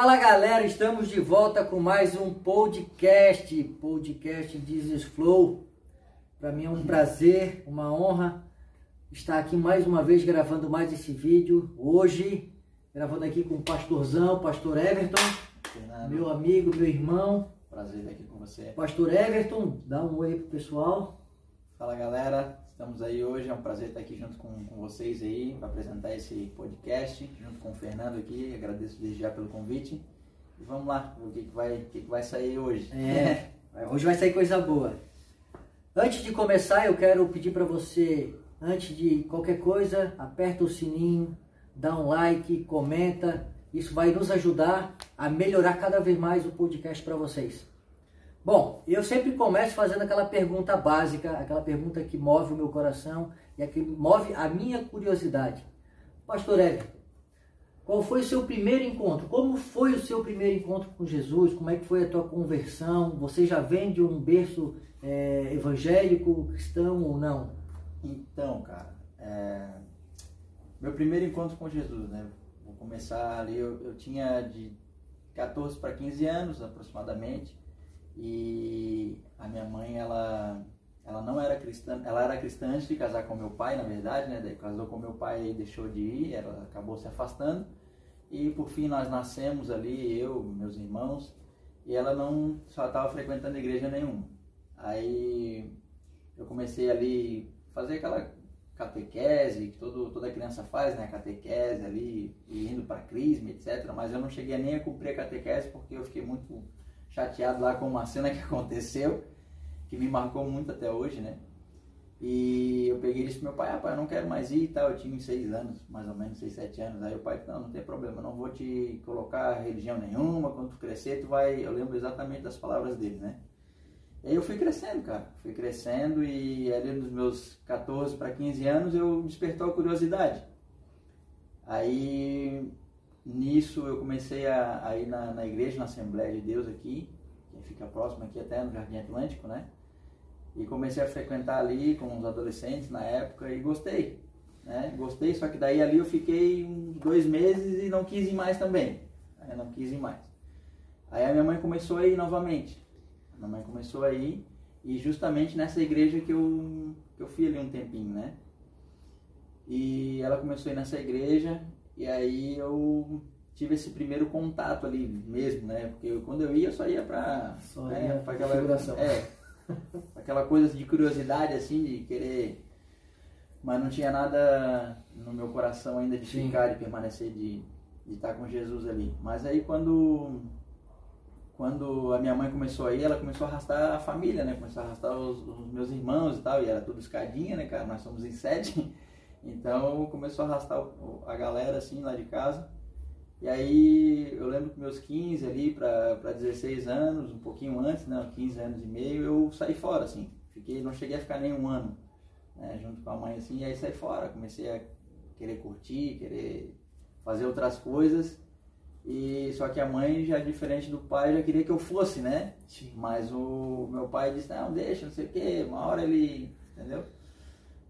Fala galera, estamos de volta com mais um podcast, podcast Jesus Flow. Para mim é um prazer, uma honra estar aqui mais uma vez gravando mais esse vídeo. Hoje, gravando aqui com o pastorzão, pastor Everton, Fernando, meu amigo, meu irmão. prazer estar aqui com você. Pastor Everton, dá um oi pro pessoal. Fala galera, estamos aí hoje, é um prazer estar aqui junto com, com vocês aí para apresentar esse podcast, junto com o Fernando aqui, agradeço desde já pelo convite. E vamos lá, o que, que, vai, que, que vai sair hoje. É, hoje vai sair coisa boa. Antes de começar, eu quero pedir para você, antes de qualquer coisa, aperta o sininho, dá um like, comenta. Isso vai nos ajudar a melhorar cada vez mais o podcast para vocês. Bom, eu sempre começo fazendo aquela pergunta básica, aquela pergunta que move o meu coração e a que move a minha curiosidade. Pastor Everton, qual foi o seu primeiro encontro? Como foi o seu primeiro encontro com Jesus? Como é que foi a tua conversão? Você já vem de um berço é, evangélico, cristão ou não? Então, cara, é, meu primeiro encontro com Jesus, né? Vou começar ali, eu, eu tinha de 14 para 15 anos aproximadamente e a minha mãe, ela, ela não era cristã, ela era cristã antes de casar com meu pai, na verdade, né? Daí casou com meu pai e deixou de ir, ela acabou se afastando. E por fim nós nascemos ali, eu, meus irmãos, e ela não só estava frequentando igreja nenhuma. Aí eu comecei ali fazer aquela catequese que todo, toda criança faz, né? Catequese ali, indo para crisma, etc. Mas eu não cheguei nem a cumprir a catequese porque eu fiquei muito chateado lá com uma cena que aconteceu, que me marcou muito até hoje, né? E eu peguei e disse pro meu pai, ah, pai, eu não quero mais ir e tal. Eu tinha uns seis anos, mais ou menos, seis, sete anos. Aí o pai, não, não tem problema, não vou te colocar religião nenhuma. Quando tu crescer, tu vai. Eu lembro exatamente das palavras dele, né? E aí eu fui crescendo, cara. Fui crescendo e ali nos meus 14 para 15 anos eu despertou a curiosidade. Aí nisso eu comecei a, a ir na, na, igreja, na Assembleia de Deus aqui, que fica próximo aqui até no Jardim Atlântico, né? E comecei a frequentar ali com os adolescentes na época e gostei, né? Gostei, só que daí ali eu fiquei uns dois meses e não quis ir mais também. Aí não quis ir mais. Aí a minha mãe começou a ir novamente. A minha mãe começou a ir e justamente nessa igreja que eu, que eu fui ali um tempinho, né? E ela começou a ir nessa igreja e aí eu tive esse primeiro contato ali mesmo, né? Porque eu, quando eu ia, eu só ia pra, só né, ia pra aquela, é, aquela coisa de curiosidade, assim, de querer... Mas não tinha nada no meu coração ainda de Sim. ficar, de permanecer, de, de estar com Jesus ali. Mas aí quando quando a minha mãe começou aí, ela começou a arrastar a família, né? Começou a arrastar os, os, meus irmãos e tal, e era tudo escadinha, né, cara? Nós somos em sete. Então começou a arrastar a galera assim lá de casa. E aí eu lembro que meus 15 ali para 16 anos, um pouquinho antes, né, 15 anos e meio, eu saí fora assim. Fiquei, não cheguei a ficar nem um ano né, junto com a mãe assim, e aí saí fora, comecei a querer curtir, querer fazer outras coisas. E só que a mãe já diferente do pai já queria que eu fosse, né? Sim. Mas o meu pai disse: "Não, deixa, não sei o quê, uma hora ele, entendeu?"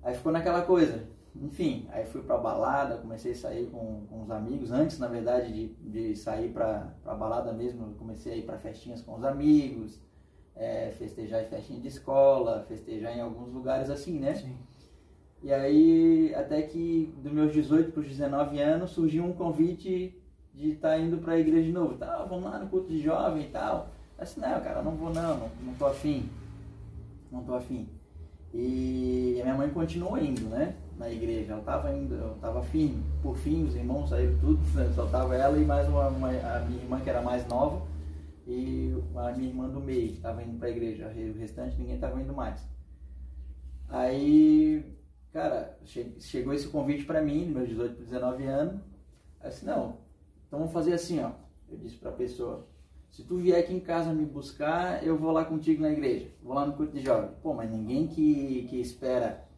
Aí ficou naquela coisa. Enfim, aí fui pra balada, comecei a sair com, com os amigos. Antes, na verdade, de, de sair pra, pra balada mesmo, comecei a ir pra festinhas com os amigos, é, festejar em festinha de escola, festejar em alguns lugares assim, né? Sim. E aí, até que dos meus 18 para os 19 anos, surgiu um convite de estar tá indo pra igreja de novo. Tá, vamos lá no culto de jovem e tal. Eu disse, não, cara, não vou não, não, não tô afim. Não tô afim. E a minha mãe continuou indo, né? Na igreja, ela estava eu estava firme. Por fim, os irmãos saíram tudo, né? só tava ela e mais uma, uma, a minha irmã que era mais nova e a minha irmã do meio estava indo para a igreja. O restante ninguém estava indo mais. Aí, cara, chegou esse convite para mim, meus 18 para 19 anos. Eu disse, não, então vamos fazer assim, ó. Eu disse para a pessoa, se tu vier aqui em casa me buscar, eu vou lá contigo na igreja. Vou lá no culto de jovem. Pô, mas ninguém que, que espera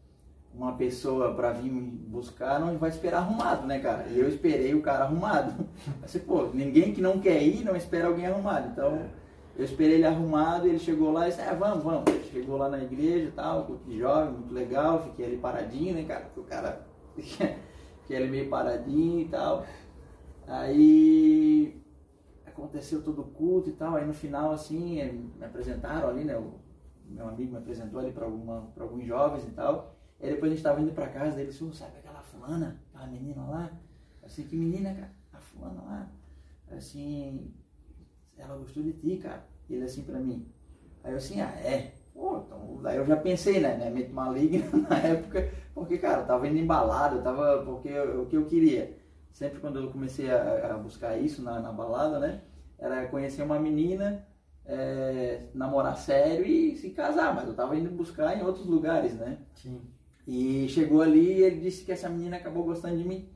uma pessoa para vir me buscar não vai esperar arrumado, né, cara? E eu esperei o cara arrumado. Assim, pô, ninguém que não quer ir não espera alguém arrumado. Então, eu esperei ele arrumado, ele chegou lá e disse, ah, vamos, vamos. Chegou lá na igreja e tal, culto de jovem, muito legal. Fiquei ali paradinho, né, cara? Porque o cara fiquei ali meio paradinho e tal. Aí aconteceu todo o culto e tal, aí no final, assim, me apresentaram ali, né, o meu amigo me apresentou ali para alguns jovens e tal, e depois a gente estava indo para casa dele, disse, sabe aquela fulana, aquela menina lá? Assim, que menina, cara? A fulana lá. Assim, ela gostou de ti, cara. Ele assim para mim. Aí eu assim, ah, é? Pô, então, daí eu já pensei, né, né, mente maligna na época, porque, cara, eu tava indo embalado, eu tava, porque o que eu queria, sempre quando eu comecei a, a buscar isso na, na, balada, né, era conhecer uma menina, é, namorar sério e se casar, mas eu tava indo buscar em outros lugares, né. Sim. E chegou ali e ele disse que essa menina acabou gostando de mim.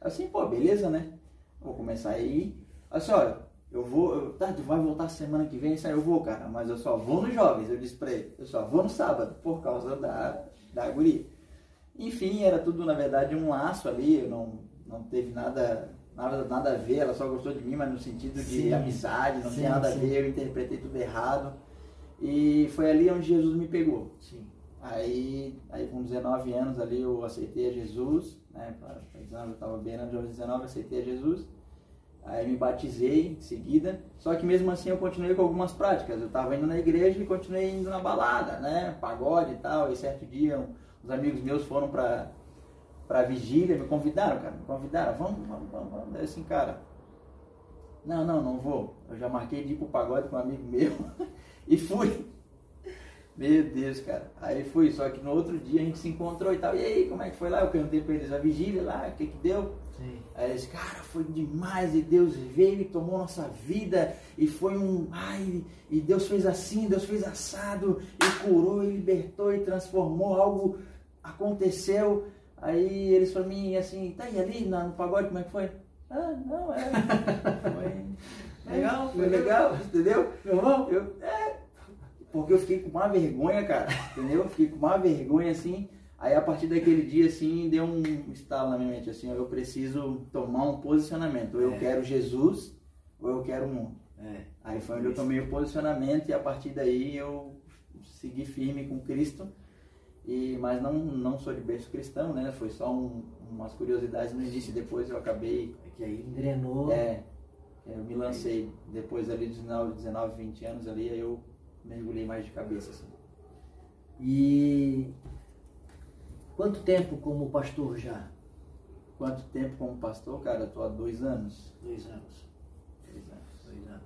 Assim, pô, beleza, né? Vou começar aí. Assim, olha, eu vou, eu, tá, tu vai voltar semana que vem? Isso aí eu vou, cara, mas eu só vou nos jovens. Eu disse pra ele, eu só vou no sábado, por causa da, da guria. Enfim, era tudo, na verdade, um laço ali, não, não teve nada, nada, nada a ver, ela só gostou de mim, mas no sentido de sim, amizade, não sim, tinha nada sim. a ver, eu interpretei tudo errado. E foi ali onde Jesus me pegou. Sim. Aí, aí com 19 anos ali eu aceitei a Jesus, né? Eu estava bem anos 19, aceitei a Jesus. Aí me batizei em seguida, só que mesmo assim eu continuei com algumas práticas. Eu estava indo na igreja e continuei indo na balada, né? Pagode e tal. E certo dia um, uns amigos meus foram para para vigília, me convidaram, cara, me convidaram, vamos, vamos, vamos, vamos. Daí assim, cara, não, não, não vou. Eu já marquei de ir pro pagode com um amigo meu e fui. Meu Deus, cara. Aí fui, só que no outro dia a gente se encontrou e tal. E aí, como é que foi lá? Eu perguntei pra eles a vigília lá, o que que deu? Sim. Aí eles, cara, foi demais e Deus veio e tomou nossa vida e foi um, ai, e Deus fez assim, Deus fez assado e curou e libertou e transformou, algo aconteceu. Aí eles para mim assim, tá aí ali no pagode, como é que foi? Ah, não, é. Foi legal, foi legal, entendeu? Eu, eu, é, porque eu fiquei com uma vergonha, cara, entendeu? Eu fiquei com uma vergonha assim. Aí a partir daquele dia, assim, deu um estalo na minha mente, assim, eu preciso tomar um posicionamento. Ou eu é. quero Jesus, ou eu quero o mundo. É. Aí foi onde eu tomei o posicionamento e a partir daí eu segui firme com Cristo. E, mas não, não sou de berço cristão, né? Foi só um, umas curiosidades no início, depois eu acabei... É que aí engrenou. É, eu me lancei depois ali de 19, 19 20 anos ali, aí eu mergulhei mais de cabeça. Assim. E quanto tempo como pastor já? Quanto tempo como pastor, cara? Eu tô há dois anos. Dois anos. Dois anos. Dois anos.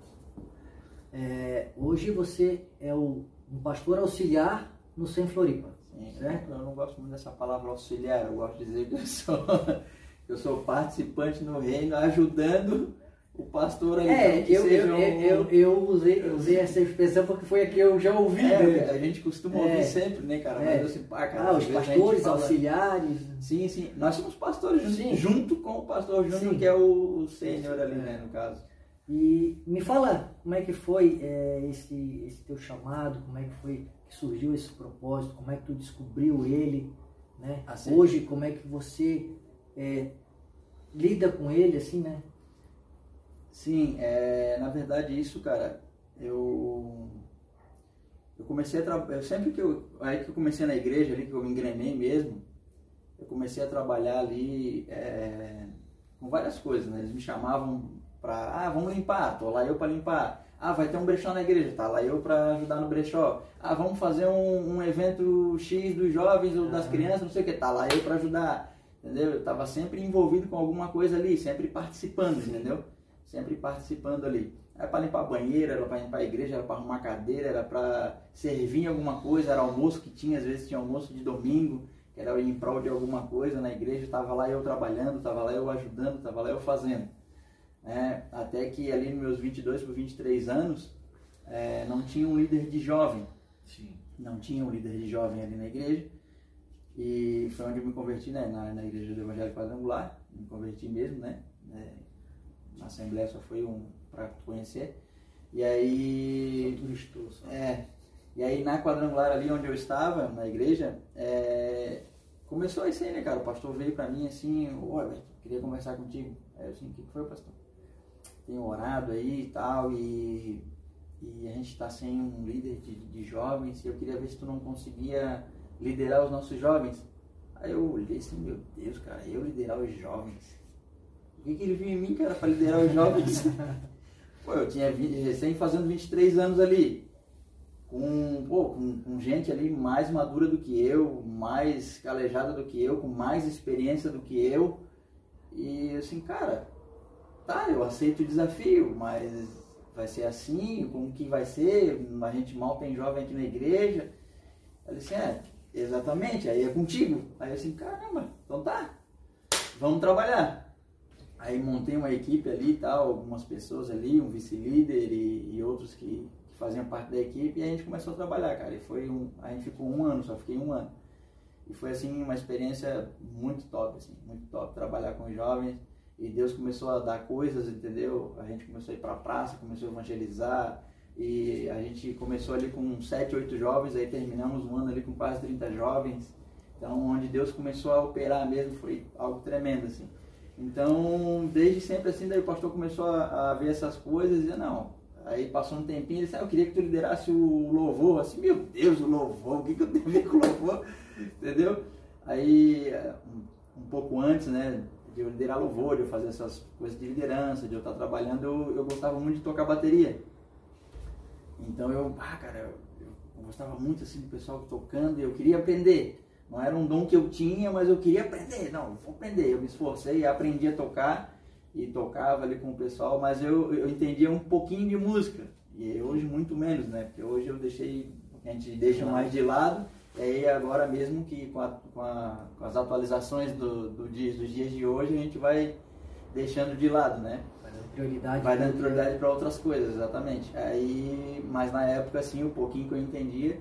É, hoje você é o, um pastor auxiliar no Sem Floripa. Sim, certo? Eu não gosto muito dessa palavra auxiliar, eu gosto de dizer que eu sou, eu sou participante no reino, ajudando o pastor aí. É, eu, eu, eu, eu, usei, eu usei essa expressão porque foi a que eu já ouvi. É, né? A gente costuma é, ouvir sempre, né, cara? É. Mas assim, pá, cara, ah, os pastores auxiliares. Sim, sim. Nós somos pastores junto, junto com o pastor Júnior, que é o sênior ali, né, no caso. E me fala como é que foi é, esse, esse teu chamado, como é que foi que surgiu esse propósito, como é que tu descobriu ele, né? Assim. Hoje, como é que você é, lida com ele, assim, né? Sim, é, na verdade isso, cara, eu eu comecei a trabalhar, sempre que eu, aí que eu comecei na igreja ali, que eu me engrenei mesmo, eu comecei a trabalhar ali é, com várias coisas, né? Eles me chamavam para, ah, vamos limpar, tô lá eu para limpar. Ah, vai ter um brechó na igreja, tá lá eu para ajudar no brechó. Ah, vamos fazer um, um, evento X dos jovens ou das crianças, não sei o que, tá lá eu para ajudar. Entendeu? Eu tava sempre envolvido com alguma coisa ali, sempre participando, entendeu? Sempre participando ali. Era para limpar a banheira, era para limpar a igreja, era para arrumar cadeira, era para servir em alguma coisa, era almoço que tinha, às vezes tinha almoço de domingo, que era em prol de alguma coisa na igreja, estava lá eu trabalhando, estava lá eu ajudando, estava lá eu fazendo. É, até que ali nos meus 22 para 23 anos, é, não tinha um líder de jovem. Sim. Não tinha um líder de jovem ali na igreja. E foi onde eu me converti né, na, na igreja do Evangelho Quadrangular, me converti mesmo, né? É, na Assembleia só foi um para conhecer. E aí. Só turistou, só. É. E aí na quadrangular ali onde eu estava, na igreja, é, começou isso aí, né, cara? O pastor veio para mim assim, olha, queria conversar contigo. Aí eu assim, o que foi, pastor? Tenho orado aí e tal, e, e a gente está sem um líder de, de jovens, e eu queria ver se tu não conseguia liderar os nossos jovens. Aí eu olhei assim, meu Deus, cara, eu liderar os jovens. O que, que ele viu em mim, cara, para liderar os jovens? Pô, eu tinha 20, recém fazendo 23 anos ali. Com, pô, com, com, gente ali mais madura do que eu, mais calejada do que eu, com mais experiência do que eu. E assim, cara, tá, eu aceito o desafio, mas vai ser assim, como que vai ser? A gente mal tem jovem aqui na igreja. Ela disse, é, exatamente, aí é contigo. Aí eu assim, caramba, então tá, vamos trabalhar. Aí montei uma equipe ali e tal, algumas pessoas ali, um vice-líder e, e, outros que, que, faziam parte da equipe, e a gente começou a trabalhar, cara. E foi um, a gente ficou um ano, só fiquei um ano. E foi assim uma experiência muito top, assim, muito top trabalhar com jovens. E Deus começou a dar coisas, entendeu? A gente começou a ir para a praça, começou a evangelizar. E a gente começou ali com 7, 8 jovens, aí terminamos um ano ali com quase 30 jovens. Então, onde Deus começou a operar mesmo foi algo tremendo, assim. Então, desde sempre assim, daí o pastor começou a, a ver essas coisas e não. Aí passou um tempinho, ele disse, ah, eu queria que tu liderasse o louvor. Assim, meu Deus, o louvor, o que, que eu tenho a ver com o louvor? Entendeu? Aí, um, um pouco antes, né, de eu liderar louvor, de eu fazer essas coisas de liderança, de eu estar trabalhando, eu, eu gostava muito de tocar bateria. Então eu, ah, cara, eu, eu gostava muito assim do pessoal tocando e eu queria aprender. Não era um dom que eu tinha, mas eu queria aprender. Não, vou aprender. Eu me esforcei, aprendi a tocar e tocava ali com o pessoal, mas eu, eu entendia um pouquinho de música. E hoje muito menos, né? Porque hoje eu deixei, a gente deixa mais de lado. E aí agora mesmo que com, a, com, a, com as atualizações do, do dia, dos dias de hoje, a gente vai deixando de lado, né? Vai dando prioridade. Vai dando prioridade para outras coisas, exatamente. Aí, mas na época, assim, o pouquinho que eu entendia,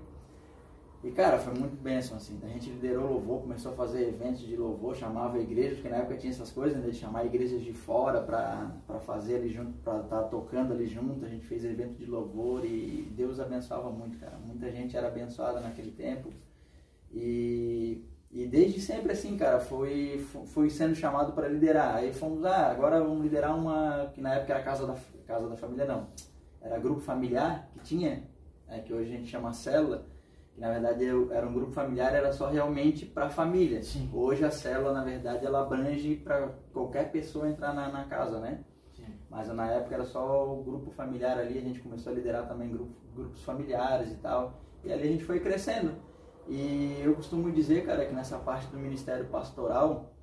e cara, foi muito bênção, assim. A gente liderou louvor, começou a fazer eventos de louvor, chamava a igreja, porque na época tinha essas coisas, né, de chamar igrejas de fora para fazer ali junto, para estar tá tocando ali junto. A gente fez evento de louvor e Deus abençoava muito, cara. Muita gente era abençoada naquele tempo. E, e desde sempre, assim, cara, foi, foi sendo chamado para liderar. Aí fomos, ah, agora vamos liderar uma, que na época era Casa da, casa da Família, não. Era grupo familiar que tinha, né, que hoje a gente chama célula que na verdade era um grupo familiar, era só realmente para a família. Sim. Hoje a célula, na verdade, ela abrange para qualquer pessoa entrar na, na casa, né? Sim. Mas na época era só o grupo familiar ali, a gente começou a liderar também grupo, grupos familiares e tal. E ali a gente foi crescendo. E eu costumo dizer, cara, que nessa parte do ministério pastoral,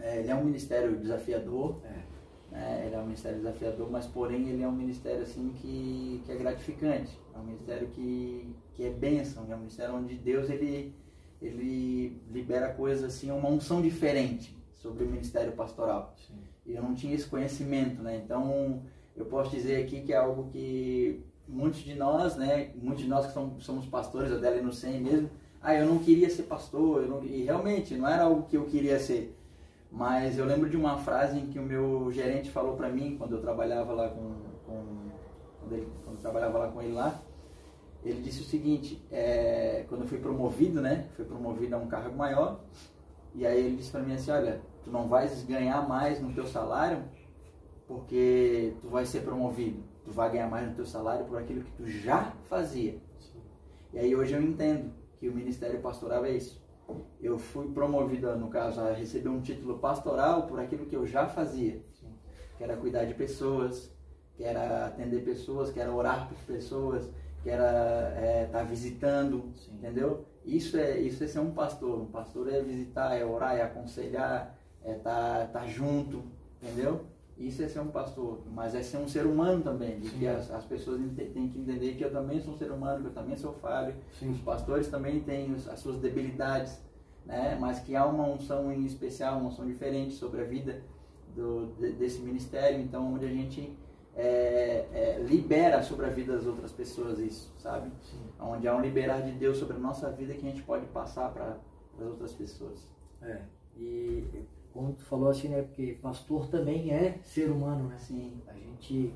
é, ele é um ministério desafiador. É né? Ele é um ministério desafiador, mas porém ele é um ministério assim que, que é gratificante. É um ministério que, que é bênção, é um ministério onde Deus ele, ele libera coisas assim, uma unção diferente sobre o ministério pastoral. Sim. E eu não tinha esse conhecimento, né? Então eu posso dizer aqui que é algo que muitos de nós, né? Muitos de nós que somos, somos pastores, a dela no 100 mesmo, ah, eu não queria ser pastor, não, e realmente não era algo que eu queria ser. Mas eu lembro de uma frase em que o meu gerente falou para mim quando eu trabalhava lá com, com quando, ele, quando eu trabalhava lá com ele lá. Ele disse o seguinte: é, quando eu fui promovido, né? Fui promovido a um cargo maior. E aí ele disse para mim assim: olha, tu não vais ganhar mais no teu salário porque tu vai ser promovido. Tu vai ganhar mais no teu salário por aquilo que tu já fazia. E aí hoje eu entendo que o ministério pastoral é isso eu fui promovido, no caso, a receber um título pastoral por aquilo que eu já fazia, que era cuidar de pessoas, que era atender pessoas, que era orar por pessoas, que era estar é, tá visitando, Sim. entendeu? Isso é, isso é ser um pastor. Um pastor é visitar, é orar, é aconselhar, é estar tá, tá junto, entendeu? Isso é ser um pastor, mas é ser um ser humano também, de que as, as, pessoas têm que entender que eu também sou um ser humano, que eu também sou falho, Sim. os pastores também têm as suas debilidades, né? mas que há uma unção em especial, uma unção diferente sobre a vida do, desse ministério, então onde a gente é, é, libera sobre a vida das outras pessoas isso, sabe? Sim. Onde há um liberar de Deus sobre a nossa vida que a gente pode passar para as outras pessoas. É, e como tu falou assim, né? Porque pastor também é ser humano, né? Sim. A gente,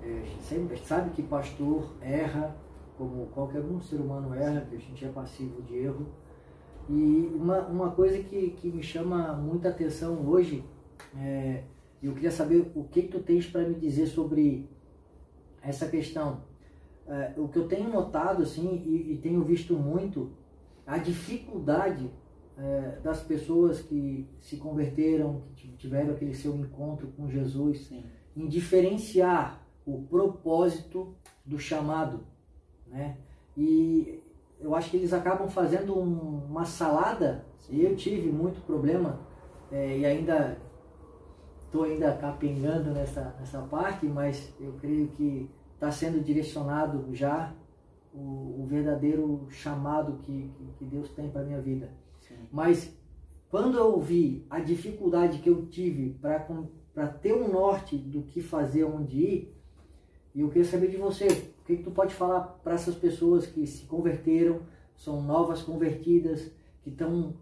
é, sempre sabe que pastor erra, como qualquer um ser humano erra, que a gente é passivo de erro. E uma, uma coisa que, que me chama muita atenção hoje, é, eu queria saber o que, que tu tens para me dizer sobre essa questão. É, o que eu tenho notado assim e, e tenho visto muito a dificuldade é, das pessoas que se converteram, que tiveram aquele seu encontro com Jesus, Sim. em diferenciar o propósito do chamado, né? E eu acho que eles acabam fazendo um, uma salada. E eu tive muito problema é, e ainda estou ainda capengando nessa, nessa parte, mas eu creio que está sendo direcionado já o, o verdadeiro chamado que, que, Deus tem para minha vida. Sim. Mas quando eu vi a dificuldade que eu tive para ter um norte do que fazer, onde ir, e eu queria saber de você, o que, que tu pode falar para essas pessoas que se converteram, são novas convertidas, que estão,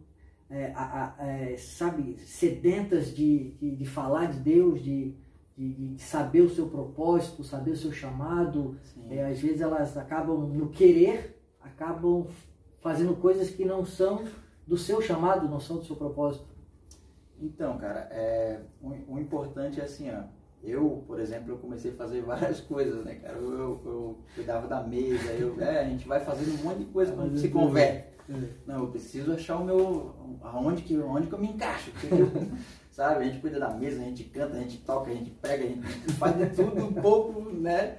é, é, sabe, sedentas de, de, de, falar de Deus, de, de, de, saber o seu propósito, saber o seu chamado. É, às vezes elas acabam, no querer, acabam fazendo coisas que não são do seu chamado, não são do seu propósito. Então, cara, é, o, o importante é assim, ó eu, por exemplo, eu comecei a fazer várias coisas, né, cara? Eu, eu, eu cuidava da mesa, eu, é, a gente vai fazendo um monte de coisa quando se converte. É. Não, eu preciso achar o meu. aonde que, aonde que eu me encaixo. sabe? A gente cuida da mesa, a gente canta, a gente toca, a gente pega, a gente faz de tudo um pouco, né?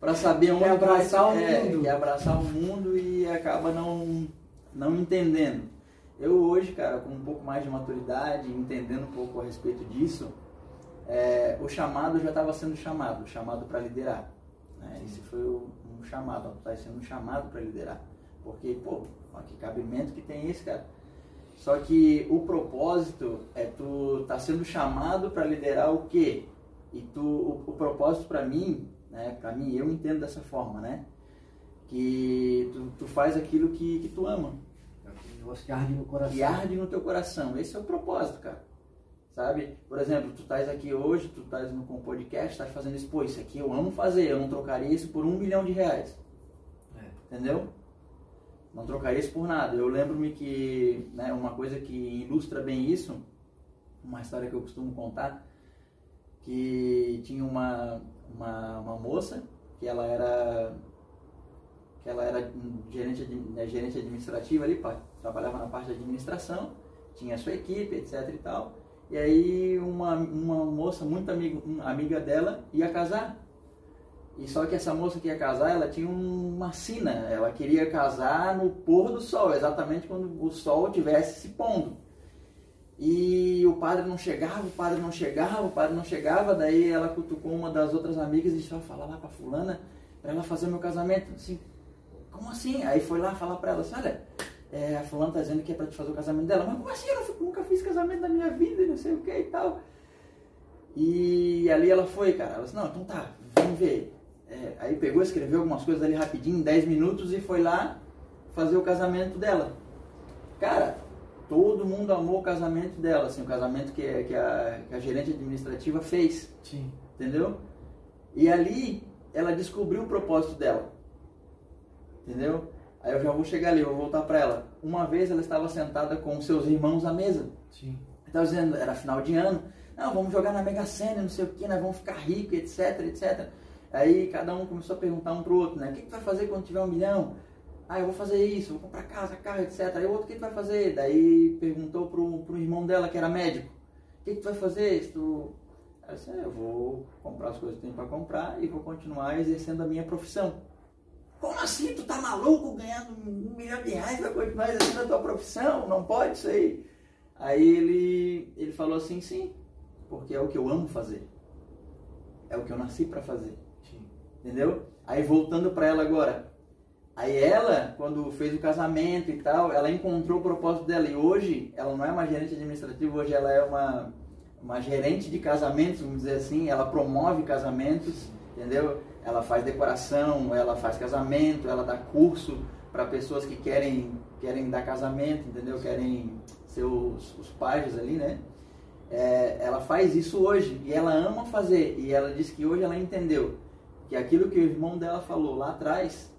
Pra saber onde. Quer abraçar vai, o é, mundo. Quer abraçar o mundo e acaba não, não entendendo. Eu hoje, cara, com um pouco mais de maturidade, entendendo um pouco a respeito disso, é, o chamado já estava sendo chamado, chamado para liderar. Né? Esse foi o, um chamado, está sendo um chamado para liderar. Porque, pô, que cabimento que tem esse, cara. Só que o propósito é tu tá sendo chamado para liderar o quê? E tu, o, o propósito para mim, né, para mim, eu entendo dessa forma, né? Que tu, tu faz aquilo que, que tu ama. Que arde no coração. Que arde no teu coração. Esse é o propósito, cara sabe? Por exemplo, tu estás aqui hoje, tu estás no com podcast, estás fazendo isso, pô, isso aqui eu amo fazer, eu não trocaria isso por um milhão de reais. É. Entendeu? Não trocaria isso por nada. Eu lembro-me que né, uma coisa que ilustra bem isso, uma história que eu costumo contar, que tinha uma, uma, uma moça que ela era que ela era gerente, né, gerente administrativa ali, trabalhava na parte de administração, tinha sua equipe, etc e tal. E aí uma, uma moça muito amigo, amiga dela ia casar. E só que essa moça que ia casar, ela tinha uma sina. Ela queria casar no pôr do sol, exatamente quando o sol estivesse se pondo. E o padre não chegava, o padre não chegava, o padre não chegava. Daí ela cutucou uma das outras amigas e disse: Ó, fala lá pra fulana para ela fazer meu casamento. Assim, como assim? Aí foi lá falar para ela assim: olha, é, a fulana tá dizendo que é para te fazer o casamento dela. Mas como assim? Eu nunca fiz casamento na minha vida e não sei o que e tal. E ali ela foi, cara. Ela disse, não, então tá, vamos ver. É, aí pegou, escreveu algumas coisas ali rapidinho, em 10 minutos, e foi lá fazer o casamento dela. Cara, todo mundo amou o casamento dela, assim, o casamento que, que, a, que a gerente administrativa fez. Sim. Entendeu? E ali ela descobriu o propósito dela. Entendeu? Aí eu já vou chegar ali, eu vou voltar para ela. Uma vez ela estava sentada com seus irmãos à mesa. Sim. Estava dizendo, era final de ano. Não, vamos jogar na Mega Sena, não sei o que, nós vamos ficar ricos, etc, etc. Aí cada um começou a perguntar um pro outro, né? O que, que tu vai fazer quando tiver um milhão? Ah, eu vou fazer isso, vou comprar casa, carro, etc. Aí o outro, o que tu vai fazer? Daí perguntou pro, pro irmão dela, que era médico. O que, que tu vai fazer? Se tu... Eu disse, é, eu vou comprar as coisas que tenho para comprar e vou continuar exercendo a minha profissão. Como assim? Tu tá maluco ganhando um milhão de reais vai continuar exercendo a tua profissão? Não pode isso aí. Aí ele, ele falou assim, sim, porque é o que eu amo fazer. É o que eu nasci para fazer. Entendeu? Aí voltando para ela agora. Aí ela, quando fez o casamento e tal, ela encontrou o propósito dela. E hoje, ela não é uma gerente administrativa, hoje ela é uma, uma gerente de casamentos, vamos dizer assim. Ela promove casamentos, entendeu? ela faz decoração, ela faz casamento, ela dá curso para pessoas que querem, querem dar casamento, entendeu? Querem ser os, os pais ali, né? É, ela faz isso hoje e ela ama fazer. E ela disse que hoje ela entendeu que aquilo que o irmão dela falou lá atrás,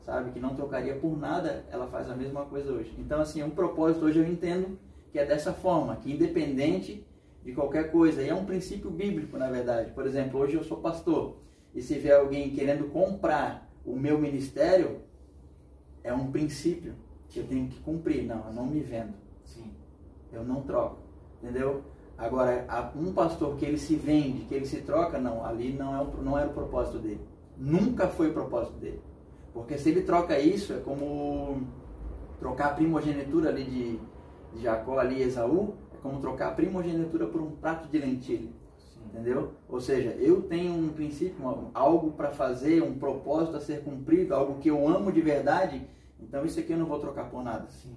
sabe, que não trocaria por nada, ela faz a mesma coisa hoje. Então, assim, um propósito hoje eu entendo que é dessa forma, que independente de qualquer coisa, e é um princípio bíblico, na verdade. Por exemplo, hoje eu sou pastor e se vier alguém querendo comprar o meu ministério, é um princípio que eu tenho que cumprir. Não, eu não me vendo. Sim. Eu não troco. Entendeu? Agora, um pastor que ele se vende, que ele se troca, não, ali não, é o, não era o propósito dele. Nunca foi o propósito dele. Porque se ele troca isso, é como trocar a primogenitura ali de, de Jacó, ali Esaú, é como trocar a primogenitura por um prato de lentilha. Entendeu? Ou seja, eu tenho um princípio, algo para fazer, um propósito a ser cumprido, algo que eu amo de verdade, então isso aqui eu não vou trocar por nada. Sim.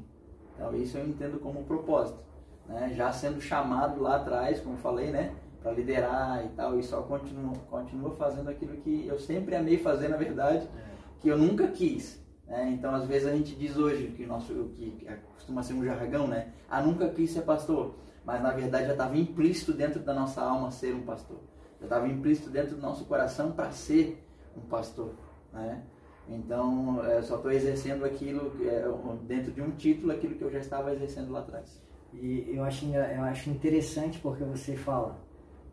Então isso eu entendo como propósito né, já sendo chamado lá atrás, como falei, né, para liderar e tal, e só continua, continua fazendo aquilo que eu sempre amei fazer, na verdade, é. que eu nunca quis. Né? Então, às vezes a gente diz hoje que nosso que costuma ser um jargão, né? Ah, nunca quis ser pastor, mas na verdade já estava implícito dentro da nossa alma ser um pastor. Já estava implícito dentro do nosso coração para ser um pastor, né? Então, eu só estou exercendo aquilo, é, dentro de um título, aquilo que eu já estava exercendo lá atrás. E eu acho, eu acho interessante porque você fala,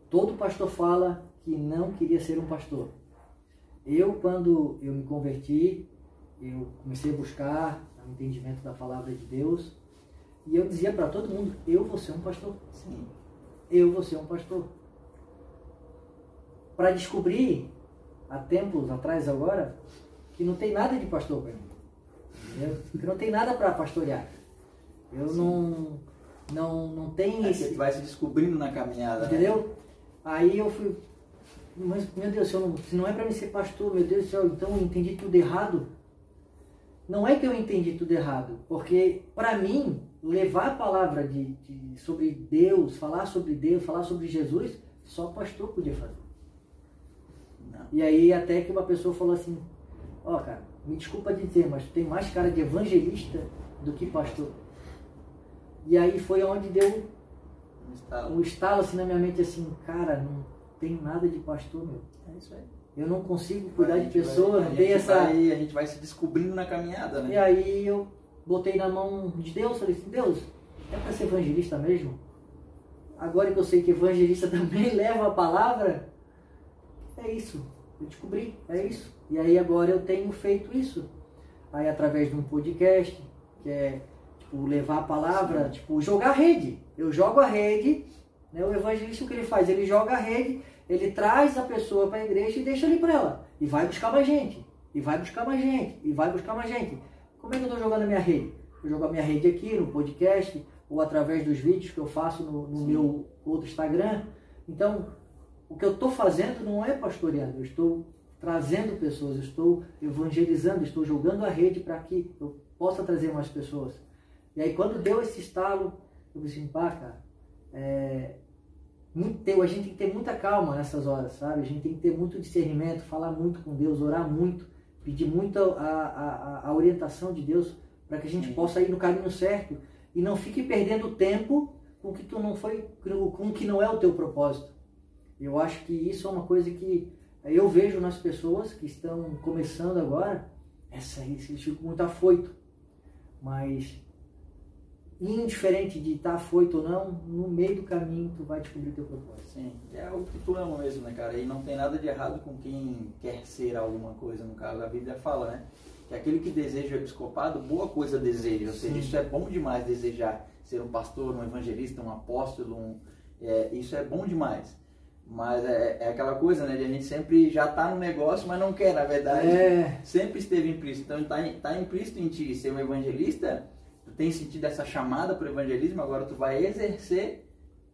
todo pastor fala que não queria ser um pastor. Eu, quando eu me converti, eu comecei a buscar o entendimento da palavra de Deus e eu dizia para todo mundo, eu vou ser um pastor. Sim. Eu vou ser um pastor. Para descobrir, há tempos atrás agora, que não tem nada de pastor para mim. Entendeu? Que não tem nada para pastorear. Eu Sim. não não, não tem é esse. vai se descobrindo na caminhada. Né? Entendeu? Né? Aí eu fui. Mas, meu Deus, se, não, se não é para mim ser pastor, meu Deus do céu, então eu entendi tudo errado. Não é que eu entendi tudo errado, porque para mim, levar a palavra de, de, sobre Deus, falar sobre Deus, falar sobre Jesus, só pastor podia fazer. Não. E aí até que uma pessoa falou assim, ó oh, cara, me desculpa dizer, mas tu tem mais cara de evangelista do que pastor. E aí foi onde deu um estalo. um estalo assim na minha mente, assim, cara, não tem nada de pastor, meu. É isso aí. Eu não consigo cuidar de pessoas, não tem essa. Vai, a gente vai se descobrindo na caminhada, né? E aí eu botei na mão de Deus, falei assim, Deus, é para ser evangelista mesmo? Agora que eu sei que evangelista também leva a palavra, é isso. Eu descobri, é isso. E aí agora eu tenho feito isso. Aí através de um podcast, que é tipo, levar a palavra, Sim. tipo, jogar a rede. Eu jogo a rede, né? o evangelista o que ele faz? Ele joga a rede, ele traz a pessoa para a igreja e deixa ali para ela. E vai buscar mais gente, e vai buscar mais gente, e vai buscar mais gente. Como é que eu estou jogando a minha rede? Eu jogo a minha rede aqui no podcast, ou através dos vídeos que eu faço no, no meu outro Instagram. Então, o que eu estou fazendo não é pastoreando, eu estou trazendo pessoas, eu estou evangelizando, estou jogando a rede para que eu possa trazer mais pessoas. E aí quando deu esse estalo, eu disse, pá, cara, é, muito, a gente tem que ter muita calma nessas horas, sabe? A gente tem que ter muito discernimento, falar muito com Deus, orar muito, pedir muito a, a, a orientação de Deus para que a gente Sim. possa ir no caminho certo e não fique perdendo tempo com que tu não foi, com o que não é o teu propósito. Eu acho que isso é uma coisa que eu vejo nas pessoas que estão começando agora, essa eles ficam muito afoito. Mas indiferente de estar tá foito ou não, no meio do caminho tu vai descobrir teu propósito. Sim, é o que tu ama mesmo, né, cara? E não tem nada de errado com quem quer ser alguma coisa, no caso, a Bíblia fala, né? Que aquele que deseja o episcopado, boa coisa deseja. Ou seja, Sim. isso é bom demais desejar ser um pastor, um evangelista, um apóstolo, um, é, isso é bom demais. Mas é, é, aquela coisa, né? De a gente sempre já tá no negócio, mas não quer, na verdade. É. Sempre esteve implícito. Então tá, tá implícito em ti ser um evangelista tu tem sentido essa chamada para o evangelismo, agora tu vai exercer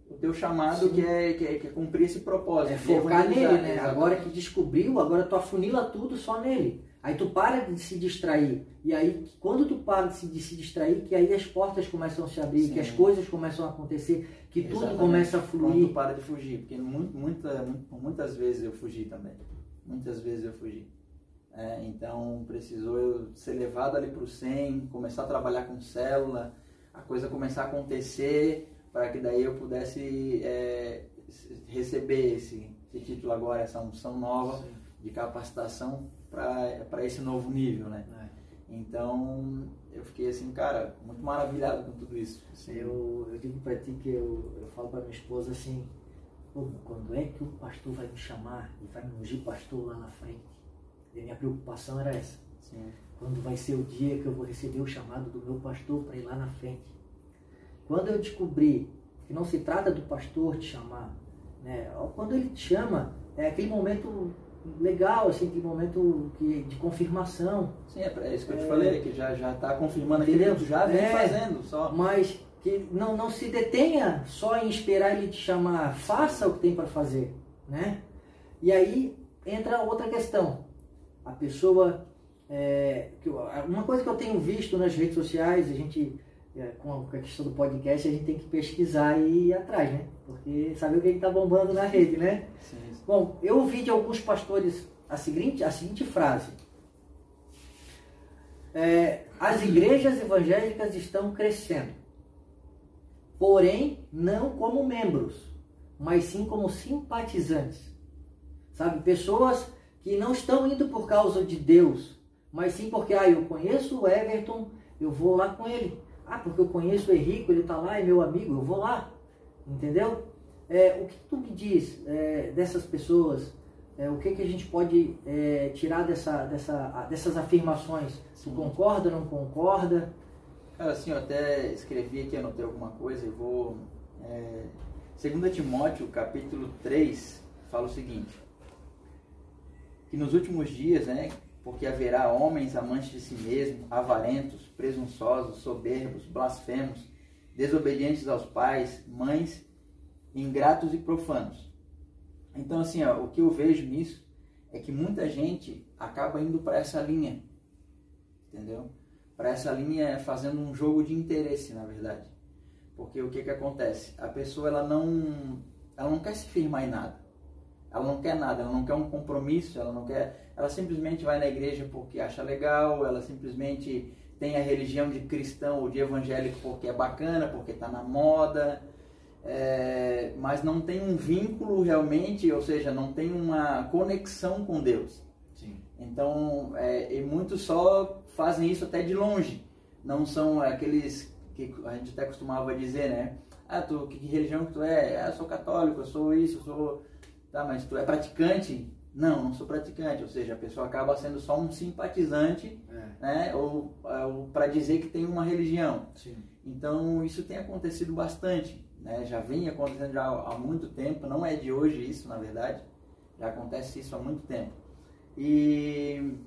o teu chamado que é, que é, que, é, cumprir esse propósito. É focar nele, né? Exatamente. Agora que descobriu, agora tu afunila tudo só nele. Aí tu para de se distrair. E aí, quando tu para de se, de se distrair, que aí as portas começam a se abrir, Sim. que as coisas começam a acontecer, que Exatamente. tudo começa a fluir. Quando tu para de fugir, porque muita, muitas vezes eu fugi também. Muitas vezes eu fugi. É, então precisou ser levado ali para o SEM, começar a trabalhar com célula, a coisa começar a acontecer para que daí eu pudesse é, receber esse, esse, título agora, essa unção nova Sim. de capacitação para esse novo nível, né? É. Então eu fiquei assim, cara, muito maravilhado com tudo isso. Assim. Eu, eu digo para ti que eu, eu falo para minha esposa assim, quando é que o pastor vai me chamar e vai me ungir pastor lá na frente? E a minha preocupação era essa. Sim. Quando vai ser o dia que eu vou receber o chamado do meu pastor para ir lá na frente? Quando eu descobri que não se trata do pastor te chamar. Né? Quando ele te chama, é aquele momento legal, assim, aquele momento que, de confirmação. Sim, é isso que eu te é, falei, que já já está confirmando entendeu? aquilo já vem é, fazendo só. Mas que não, não se detenha só em esperar ele te chamar, faça o que tem para fazer, né? E aí entra outra questão. A pessoa, é, uma coisa que eu tenho visto nas redes sociais, a gente é, com a questão do podcast, a gente tem que pesquisar e ir atrás, né? Porque saber o que está bombando na rede, né? Sim, sim. Bom, eu ouvi de alguns pastores a seguinte, a seguinte frase. É, as igrejas evangélicas estão crescendo, porém não como membros, mas sim como simpatizantes. Sabe, pessoas que não estão indo por causa de Deus, mas sim porque ah, eu conheço o Everton, eu vou lá com ele. Ah, porque eu conheço o Henrique, ele está lá, é meu amigo, eu vou lá. Entendeu? É, o que tu me diz é, dessas pessoas? É, o que, que a gente pode é, tirar dessa, dessa, dessas afirmações? Se concorda ou não concorda? Cara, assim, eu até escrevi aqui, anotei alguma coisa e vou... É, 2 Timóteo, capítulo 3, fala o seguinte. Que nos últimos dias, né, porque haverá homens amantes de si mesmos, avarentos, presunçosos, soberbos, blasfemos, desobedientes aos pais, mães, ingratos e profanos. Então, assim, ó, o que eu vejo nisso é que muita gente acaba indo para essa linha, entendeu? Para essa linha fazendo um jogo de interesse, na verdade. Porque o que que acontece? A pessoa ela não, ela não quer se firmar em nada. Ela não quer nada, ela não quer um compromisso, ela não quer, ela simplesmente vai na igreja porque acha legal, ela simplesmente tem a religião de cristão ou de evangélico porque é bacana, porque está na moda, é, mas não tem um vínculo realmente, ou seja, não tem uma conexão com Deus. Sim. Então, é, e muitos só fazem isso até de longe. Não são aqueles que a gente até costumava dizer, né? Ah, tu, que, que religião que tu é? Ah, eu sou católico, eu sou isso, eu sou Tá, mas tu é praticante? Não, não sou praticante. Ou seja, a pessoa acaba sendo só um simpatizante, é. né? Ou, ou para dizer que tem uma religião. Sim. Então isso tem acontecido bastante, né? Já vem acontecendo já há muito tempo. Não é de hoje isso, na verdade. Já acontece isso há muito tempo. E,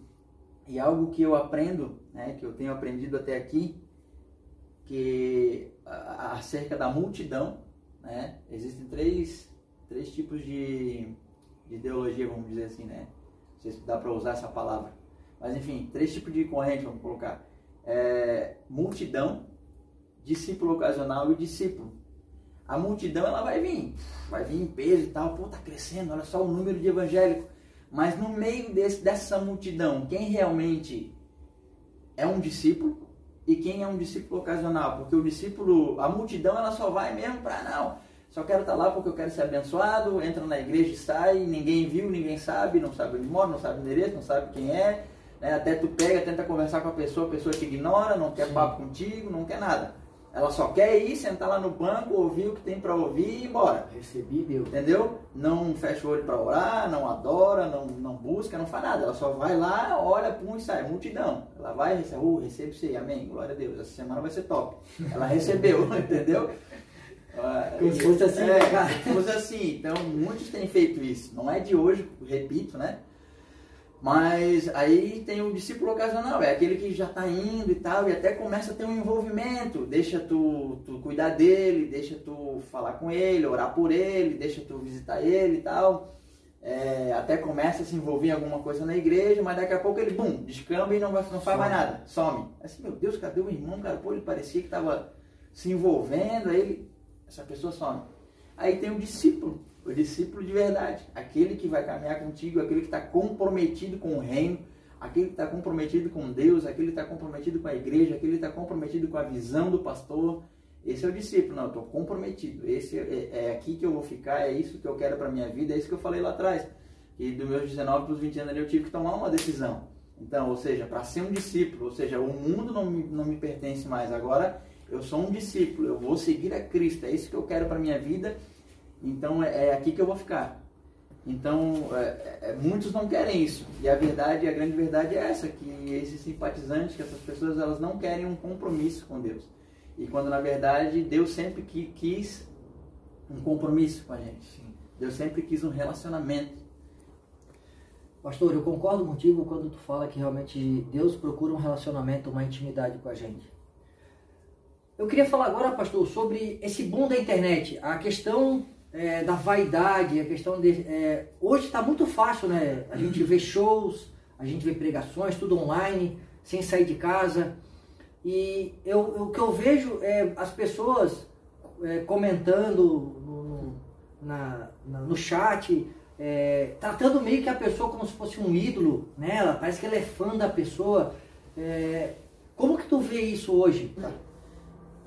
e algo que eu aprendo, né? Que eu tenho aprendido até aqui, que acerca da multidão, né? Existem três três tipos de, de ideologia, vamos dizer assim, né? Não sei se dá para usar essa palavra. Mas enfim, três tipos de corrente, vamos colocar. É, multidão, discípulo ocasional e discípulo. A multidão ela vai vir, vai vir em peso e tal, pô, tá crescendo, olha só o número de evangélicos. Mas no meio desse, dessa multidão, quem realmente é um discípulo e quem é um discípulo ocasional? Porque o discípulo, a multidão ela só vai mesmo para não só quero estar lá porque eu quero ser abençoado, entra na igreja e sai, ninguém viu, ninguém sabe, não sabe onde mora, não sabe o endereço, não sabe quem é. Né? Até tu pega, tenta conversar com a pessoa, a pessoa te ignora, não quer Sim. papo contigo, não quer nada. Ela só quer ir, sentar lá no banco, ouvir o que tem para ouvir e ir embora. Recebi, Deus. Entendeu? Não fecha o olho para orar, não adora, não, não busca, não faz nada. Ela só vai lá, olha, pum e sai. Multidão. Ela vai, recebe, uh, recebe você, amém, glória a Deus. Essa semana vai ser top. Ela recebeu, entendeu? Como se fosse assim, né, é, cara? Se fosse assim. Então, muitos têm feito isso. Não é de hoje, repito, né? Mas aí tem o discípulo ocasional, é aquele que já está indo e tal, e até começa a ter um envolvimento. Deixa tu, tu cuidar dele, deixa tu falar com ele, orar por ele, deixa tu visitar ele e tal. É, até começa a se envolver em alguma coisa na igreja, mas daqui a pouco ele, bum, descamba e não, vai, não faz mais nada, some. Assim, meu Deus, cadê o irmão, cara? Pô, ele parecia que estava se envolvendo, aí ele essa pessoa some. Aí tem o discípulo, o discípulo de verdade, aquele que vai caminhar contigo, aquele que está comprometido com o reino, aquele que está comprometido com Deus, aquele que está comprometido com a igreja, aquele que está comprometido com a visão do pastor. Esse é o discípulo, não, eu estou comprometido. Esse é, é, aqui que eu vou ficar, é isso que eu quero para minha vida, é isso que eu falei lá atrás. E dos meus 19 para os 20 anos eu tive que tomar uma decisão. Então, ou seja, para ser um discípulo, ou seja, o mundo não me, não me pertence mais. Agora eu sou um discípulo, eu vou seguir a Cristo, é isso que eu quero para minha vida, então é, é, aqui que eu vou ficar. Então, é, é, muitos não querem isso. E a verdade, a grande verdade é essa, que esses simpatizantes, que essas pessoas, elas não querem um compromisso com Deus. E quando, na verdade, Deus sempre que, quis um compromisso com a gente. Sim. Deus sempre quis um relacionamento. Pastor, eu concordo contigo quando tu fala que realmente Deus procura um relacionamento, uma intimidade com a gente. Eu queria falar agora, pastor, sobre esse boom da internet, a questão é, da vaidade, a questão de. É, hoje está muito fácil, né? A gente vê shows, a gente vê pregações, tudo online, sem sair de casa. E eu, o que eu vejo é as pessoas é, comentando no, na, na, no chat, é, tratando meio que a pessoa como se fosse um ídolo nela, parece que ela é fã da pessoa. É, como que tu vê isso hoje?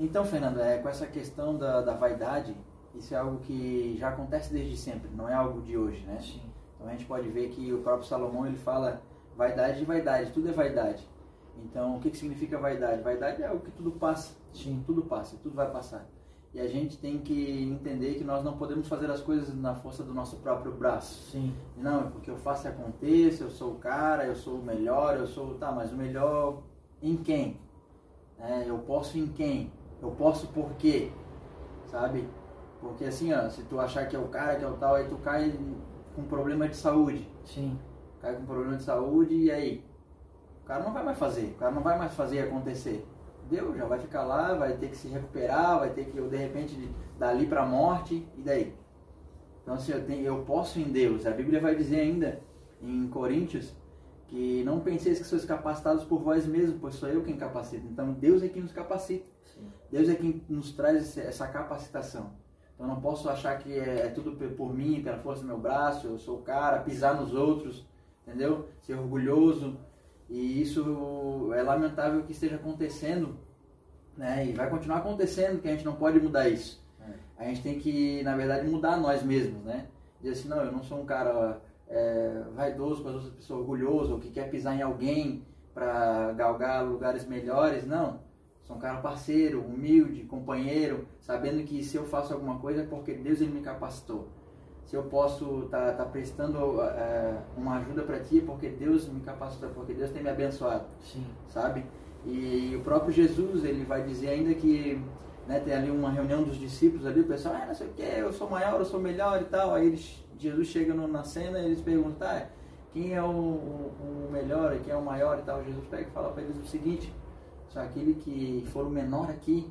Então, Fernando, é, com essa questão da, da vaidade, isso é algo que já acontece desde sempre, não é algo de hoje, né? Sim. Então a gente pode ver que o próprio Salomão ele fala vaidade de vaidade, tudo é vaidade. Então o que, que significa vaidade? Vaidade é algo que tudo passa, Sim. tudo passa, tudo vai passar. E a gente tem que entender que nós não podemos fazer as coisas na força do nosso próprio braço. Sim. Não, é porque eu faço e aconteça, eu sou o cara, eu sou o melhor, eu sou. Tá, mas o melhor em quem? É, eu posso em quem? Eu posso por quê? Sabe? Porque assim, ó, se tu achar que é o cara, que é o tal, aí tu cai com problema de saúde. Sim. Cai com problema de saúde e aí? O cara não vai mais fazer, o cara não vai mais fazer acontecer. Deu, já vai ficar lá, vai ter que se recuperar, vai ter que, de repente, dali para a morte, e daí? Então, assim, eu, tenho, eu posso em Deus. A Bíblia vai dizer ainda, em Coríntios, que não penseis que sois capacitados por vós mesmos, pois sou eu quem capacita. Então, Deus é quem nos capacita. Deus é quem nos traz essa capacitação. Então, não posso achar que é, é tudo por mim, pela força do meu braço, eu sou o cara, pisar nos outros, entendeu? Ser orgulhoso. E isso é lamentável que esteja acontecendo, né? E vai continuar acontecendo, que a gente não pode mudar isso. É. A gente tem que, na verdade, mudar nós mesmos, né? Dizer assim, não, eu não sou um cara é, vaidoso com as outras pessoas, orgulhoso, ou que quer pisar em alguém para galgar lugares melhores, não. Sou um cara parceiro, humilde, companheiro, sabendo que se eu faço alguma coisa é porque Deus ele me capacitou se eu posso estar tá, tá prestando é, uma ajuda para ti, é porque Deus me capacitou, porque Deus tem me abençoado, Sim. sabe? E o próprio Jesus, ele vai dizer ainda que né, tem ali uma reunião dos discípulos ali, o pessoal, ah, não sei o que, eu sou maior, eu sou melhor e tal. Aí eles, Jesus chega no, na cena e eles perguntam, tá, quem é o, o, o melhor, quem é o maior e tal. Jesus pega e fala para eles o seguinte, só aquele que for o menor aqui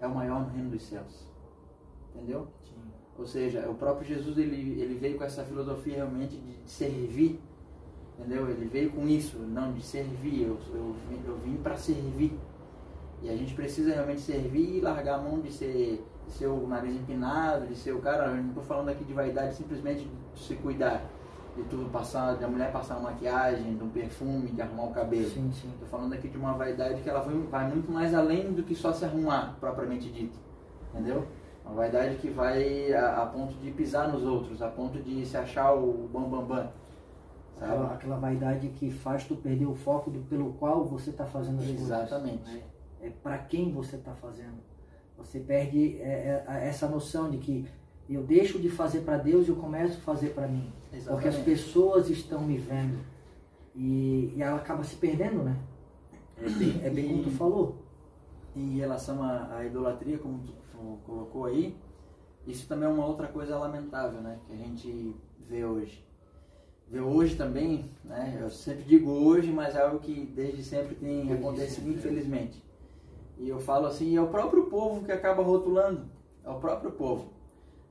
é o maior no reino dos céus. Entendeu? Ou seja, o próprio Jesus ele, ele veio com essa filosofia realmente de, servir, entendeu? Ele veio com isso, não de servir. Eu, eu, eu vim para servir. E a gente precisa realmente servir e largar a mão de ser, de ser o nariz empinado, de ser o cara. Eu não estou falando aqui de vaidade, simplesmente de se cuidar. De tudo passar, de a mulher passar uma maquiagem, de um perfume, de arrumar o cabelo. Sim, sim. Estou falando aqui de uma vaidade que ela vai muito mais além do que só se arrumar, propriamente dito. Entendeu? Uma vaidade que vai a, a, ponto de pisar nos outros, a ponto de se achar o bambambam. Bam, bam, aquela, aquela, vaidade que faz tu perder o foco do, pelo qual você está fazendo as Exatamente. coisas. Exatamente. É, é para quem você está fazendo. Você perde é, é, essa noção de que eu deixo de fazer para Deus e eu começo a fazer para mim. Exatamente. Porque as pessoas estão me vendo. E, e ela acaba se perdendo, né? É bem, é bem como tu falou. Em relação à, à idolatria, como tu colocou aí, isso também é uma outra coisa lamentável, né? Que a gente vê hoje. Vê hoje também, né? Eu sempre digo hoje, mas é algo que desde sempre tem desde acontecido, sempre. infelizmente. E eu falo assim, é o próprio povo que acaba rotulando. É o próprio povo.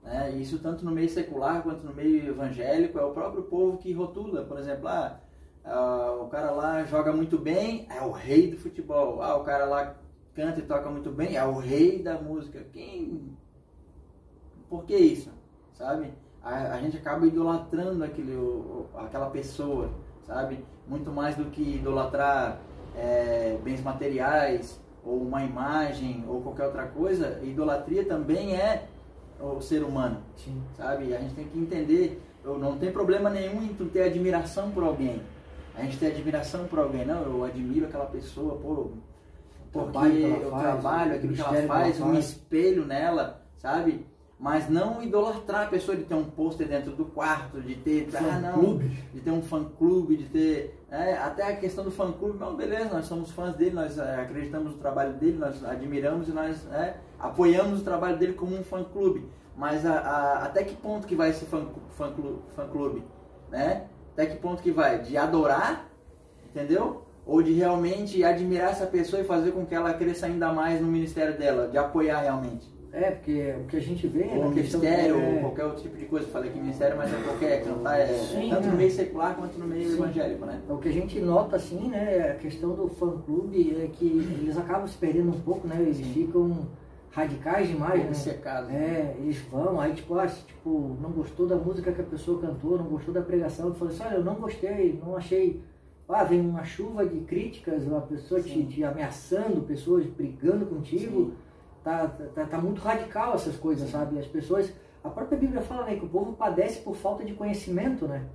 Né? Isso tanto no meio secular quanto no meio evangélico, é o próprio povo que rotula. Por exemplo, ah, ah, o cara lá joga muito bem, é o rei do futebol. Ah, o cara lá canta e toca muito bem, é o rei da música. Quem. Por que isso? Sabe? A, a gente acaba idolatrando aquele, o, aquela pessoa, sabe? Muito mais do que idolatrar é, bens materiais, ou uma imagem, ou qualquer outra coisa. Idolatria também é o ser humano, Sim. sabe? A gente tem que entender. Eu não tem problema nenhum em tu ter admiração por alguém. A gente tem admiração por alguém, não, eu admiro aquela pessoa, pô, porque trabalho faz, trabalho, aquilo que ela faz, um espelho nela, sabe? Mas não idolatrar a pessoa de ter um pôster dentro do quarto, de ter ah, não, de ter um fã clube, de ter é, até a questão do fã clube, não, beleza, nós somos fãs dele, nós é, acreditamos no trabalho dele, nós admiramos e nós é, apoiamos o trabalho dele como um fã clube. Mas a, a, até que ponto que vai esse fã, fã, clube, fã clube, né? Até que ponto que vai? De adorar, entendeu? Ou de realmente admirar essa pessoa e fazer com que ela cresça ainda mais no ministério dela, de apoiar realmente. É, porque o que a gente vê ou ministério, é... ou qualquer outro tipo de coisa. Falei que ministério, mas é qualquer, cantar é, Sim, tanto no meio secular quanto no meio Sim. evangélico, né? O que a gente nota, assim, né, a questão do fã-clube é que eles acabam se perdendo um pouco, né? Eles Sim. ficam radicais demais, né? Secado, é, eles vão, aí tipo, ah, tipo, não gostou da música que a pessoa cantou, não gostou da pregação, tu fala assim, olha, eu não gostei, não achei. Ah, vem uma chuva de críticas, uma pessoa te, te, ameaçando, pessoas brigando contigo. Sim Tá, tá, tá muito radical essas coisas, sabe? As pessoas. A própria Bíblia fala né, que o povo padece por falta de conhecimento, né?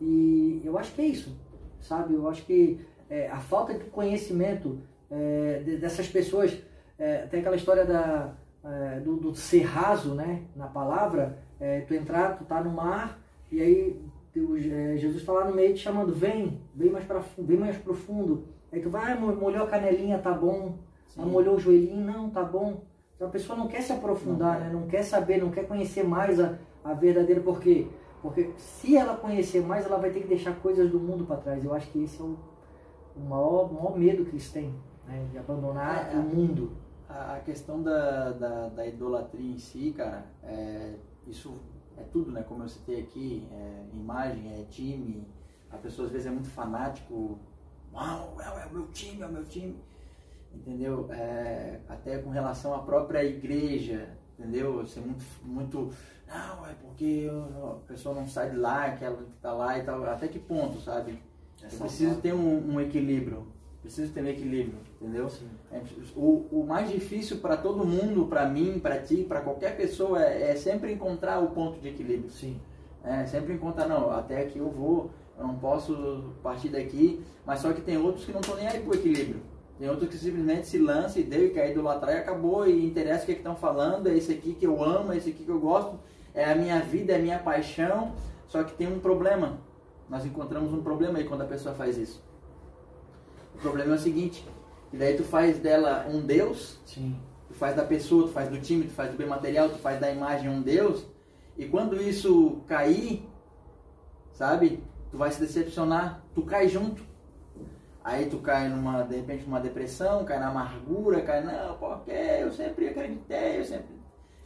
E eu acho que é isso, sabe? Eu acho que é, a falta de conhecimento é, dessas pessoas. É, tem aquela história da, é, do, do ser raso, né? Na palavra, é, tu entrar, tu tá no mar, e aí é, Jesus está lá no meio te chamando, vem, vem mais, pra, vem mais profundo. Aí tu vai, ah, molhou a canelinha, tá bom. Sim. molhou o joelhinho, não, tá bom. Então a pessoa não quer se aprofundar, não, né? não quer saber, não quer conhecer mais a, a verdadeira, por quê? Porque se ela conhecer mais, ela vai ter que deixar coisas do mundo para trás. Eu acho que esse é o, o maior, maior medo que eles têm, né? de abandonar é, o mundo. A, questão da, da, da, idolatria em si, cara, é, isso é tudo, né? Como eu citei aqui, é imagem, é time. A pessoa às vezes é muito fanático. Uau, é, é o meu time, é o meu time entendeu? É, até com relação à própria igreja, entendeu? Ser muito, muito, não, é porque a pessoa não sai de lá, que ela está lá e tal. Até que ponto, sabe? É preciso ter um, um, equilíbrio. Preciso ter um equilíbrio, entendeu? É, o, o mais difícil para todo mundo, para mim, para ti, para qualquer pessoa, é, é, sempre encontrar o ponto de equilíbrio. Sim. É, sempre encontrar, não, até aqui eu vou, eu não posso partir daqui, mas só que tem outros que não estão nem aí pro equilíbrio. Tem outros que simplesmente se lança e deu e quer idolatrar e acabou e interessa o que é estão falando, é esse aqui que eu amo, é esse aqui que eu gosto, é a minha vida, é a minha paixão. Só que tem um problema. Nós encontramos um problema aí quando a pessoa faz isso. O problema é o seguinte, e daí tu faz dela um Deus, Sim. tu faz da pessoa, tu faz do time, tu faz do bem material, tu faz da imagem um Deus, e quando isso cair, sabe, tu vai se decepcionar, tu cai junto. Aí tu cai numa, de repente, numa depressão, cai na amargura, cai, não, porque eu sempre acreditei, eu sempre.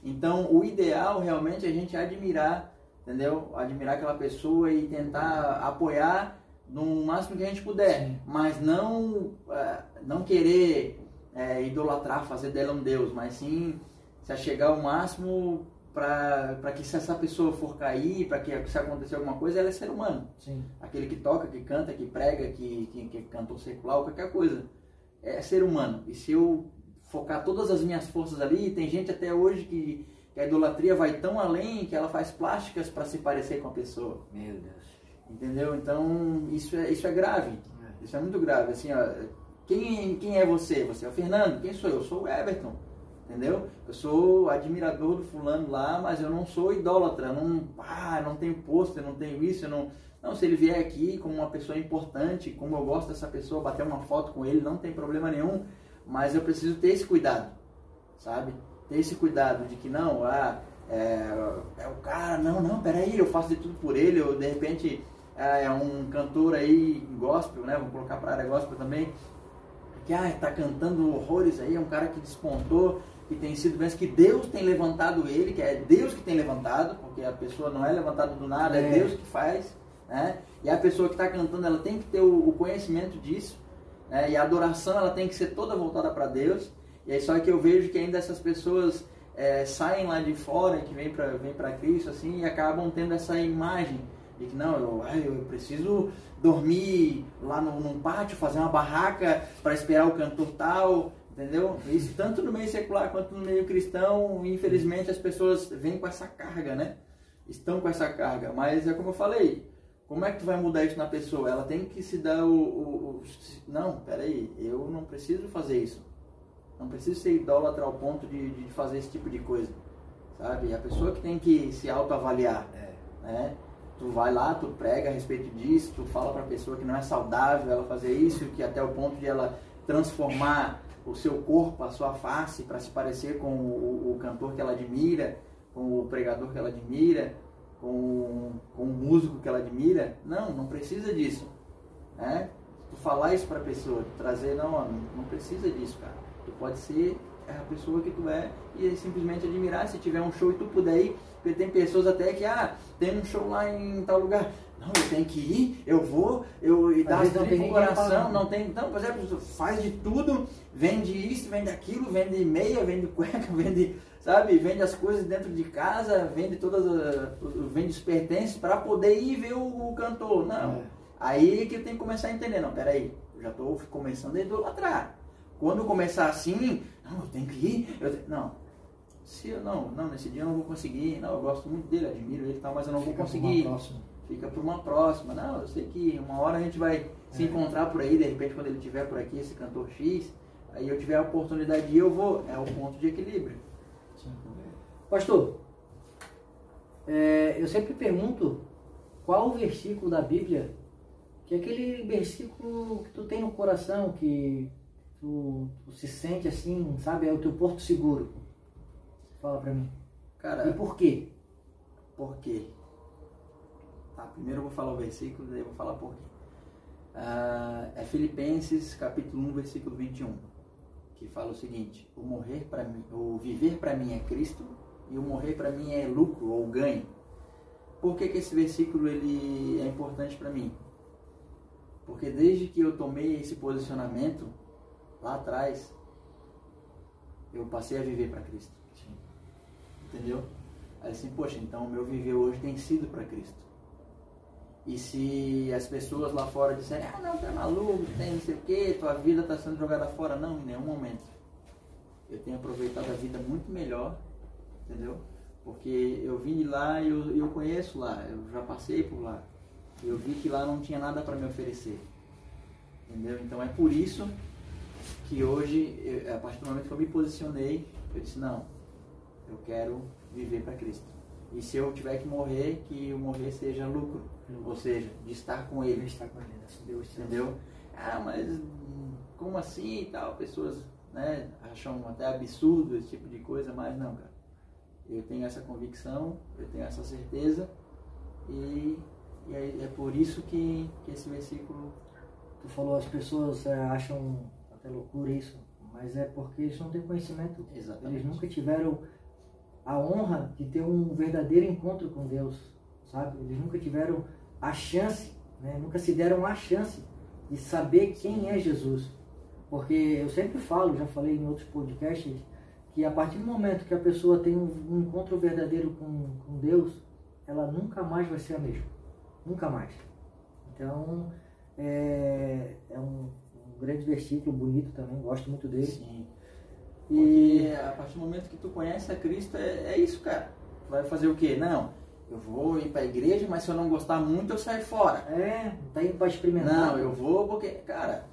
Então, o ideal realmente é a gente admirar, entendeu? Admirar aquela pessoa e tentar apoiar no máximo que a gente puder, Sim. mas não, é, não querer é, idolatrar, fazer dela um Deus, mas sim se achegar ao máximo para que se essa pessoa for cair, para que se acontecer alguma coisa, ela é ser humano. Sim. Aquele que toca, que canta, que prega, que, que, que cantou secular, qualquer coisa. É ser humano. E se eu focar todas as minhas forças ali, tem gente até hoje que, que a idolatria vai tão além que ela faz plásticas para se parecer com a pessoa. Meu Deus. Entendeu? Então, isso é, isso é grave. É. Isso é muito grave. Assim, ó, quem, quem é você? Você é o Fernando? Quem sou eu? Eu sou o Everton entendeu? Eu sou admirador do fulano lá, mas eu não sou idólatra, não, ah, não tenho pôster, não tenho isso, não, não, se ele vier aqui como uma pessoa importante, como eu gosto dessa pessoa, bater uma foto com ele, não tem problema nenhum, mas eu preciso ter esse cuidado, sabe? Ter esse cuidado de que não, ah, é, é o cara, não, não, peraí, eu faço de tudo por ele, ou de repente é, é um cantor aí gospel, né? Vou colocar para área gospel também, que ah, tá cantando horrores aí, é um cara que despontou, que tem sido bênção, que Deus tem levantado ele, que é Deus que tem levantado, porque a pessoa não é levantada do nada, é, é Deus que faz. Né? E a pessoa que está cantando, ela tem que ter o, o conhecimento disso. Né? E a adoração, ela tem que ser toda voltada para Deus. E aí só que eu vejo que ainda essas pessoas é, saem lá de fora, que vêm para vem Cristo, assim, e acabam tendo essa imagem de que não, eu, eu preciso dormir lá no, num pátio, fazer uma barraca para esperar o cantor tal, Entendeu? Isso tanto no meio secular quanto no meio cristão, infelizmente as pessoas vêm com essa carga, né? Estão com essa carga. Mas é como eu falei, como é que tu vai mudar isso na pessoa? Ela tem que se dar o. o, o não, peraí, eu não preciso fazer isso. Não preciso ser idólatra ao ponto de, de fazer esse tipo de coisa. sabe? A pessoa que tem que se autoavaliar, É. né? Tu vai lá, tu prega a respeito disso, tu fala para a pessoa que não é saudável ela fazer isso, que até o ponto de ela transformar o seu corpo, a sua face, para se parecer com o, o, cantor que ela admira, com o pregador que ela admira, com, com o músico que ela admira. Não, não precisa disso. Né? Tu falar isso para a pessoa, trazer, não, não, não precisa disso, cara. Tu pode ser a pessoa que tu é e simplesmente admirar se tiver um show e tu puder ir, porque tem pessoas até que, ah, tem um show lá em tal lugar, não, eu tenho que ir, eu vou, eu e dá não tem coração, não tem, não, por exemplo, faz de tudo, vende isso, vende aquilo, vende meia, vende cueca, vende, sabe, vende as coisas dentro de casa, vende todas, as- vende os pertences para poder ir ver o, o cantor, não. É. Aí que eu tenho que começar a entender, não, peraí, eu já estou começando a idolatrar. Quando começar assim, não, eu tenho que ir, eu te- não. Se eu não, não, nesse dia eu não vou conseguir, não, eu gosto muito dele, admiro ele e tal, mas eu não Fica vou conseguir. Fica para uma próxima. Não, eu sei que uma hora a gente vai se É. encontrar por aí, de repente quando ele estiver por aqui, esse cantor X, aí eu tiver a oportunidade de ir, eu vou. É o ponto de equilíbrio. Pastor, é, eu sempre pergunto qual o versículo da Bíblia, que é aquele versículo que tu tem no coração, que tu, tu se sente assim, sabe, é o teu porto seguro. Fala pra mim. Cara, E por quê? Por quê? Tá, primeiro eu vou falar o versículo, daí eu vou falar por quê. Ah, é Filipenses capítulo 1, versículo 21, que fala o seguinte: o morrer para mim, o viver para mim é Cristo e o morrer para mim é lucro ou ganho. Por que, que esse versículo ele é importante para mim? Porque desde que eu tomei esse posicionamento lá atrás, eu passei a viver para Cristo. Entendeu? Aí assim, poxa, então o meu viver hoje tem sido para Cristo. E se as pessoas lá fora disserem, ah não, tu é maluco, tem não sei o que, tua vida está sendo jogada fora, não, em nenhum momento. Eu tenho aproveitado a vida muito melhor, entendeu? Porque eu vim de lá e eu, eu conheço lá, eu já passei por lá. Eu vi que lá não tinha nada para me oferecer. Entendeu? Então é por isso que hoje, eu- a partir do momento que eu me posicionei, eu disse, não, eu quero viver para Cristo. E se eu tiver que morrer, que o morrer seja lucro, ou seja, de estar com Ele Ele, está com ele, né? Deus te entendeu? Ah, mas hum, como assim e tal? Pessoas né, acham até absurdo esse tipo de coisa, mas não, cara. Eu tenho essa convicção, eu tenho essa certeza e, e é, é por isso que, que esse versículo Tu falou, as pessoas é, acham até loucura isso, mas é porque eles não têm conhecimento. Exatamente. Eles nunca tiveram a honra de ter um verdadeiro encontro com Deus, sabe? Eles nunca tiveram a chance, né? nunca se deram a chance de saber quem é Jesus. Porque eu sempre falo, já falei em outros podcasts, que a partir do momento que a pessoa tem um, encontro verdadeiro com, com Deus, ela nunca mais vai ser a mesma. Nunca mais. Então, é, é um, um grande versículo, bonito também, gosto muito dele. Sim. E Porque a partir do momento que tu conhece a Cristo, é, é isso, cara. Vai fazer o quê? Não, eu vou ir para a igreja, mas se eu não gostar muito, eu saio fora. é, tá indo para experimentar. Não, eu vou porque, cara,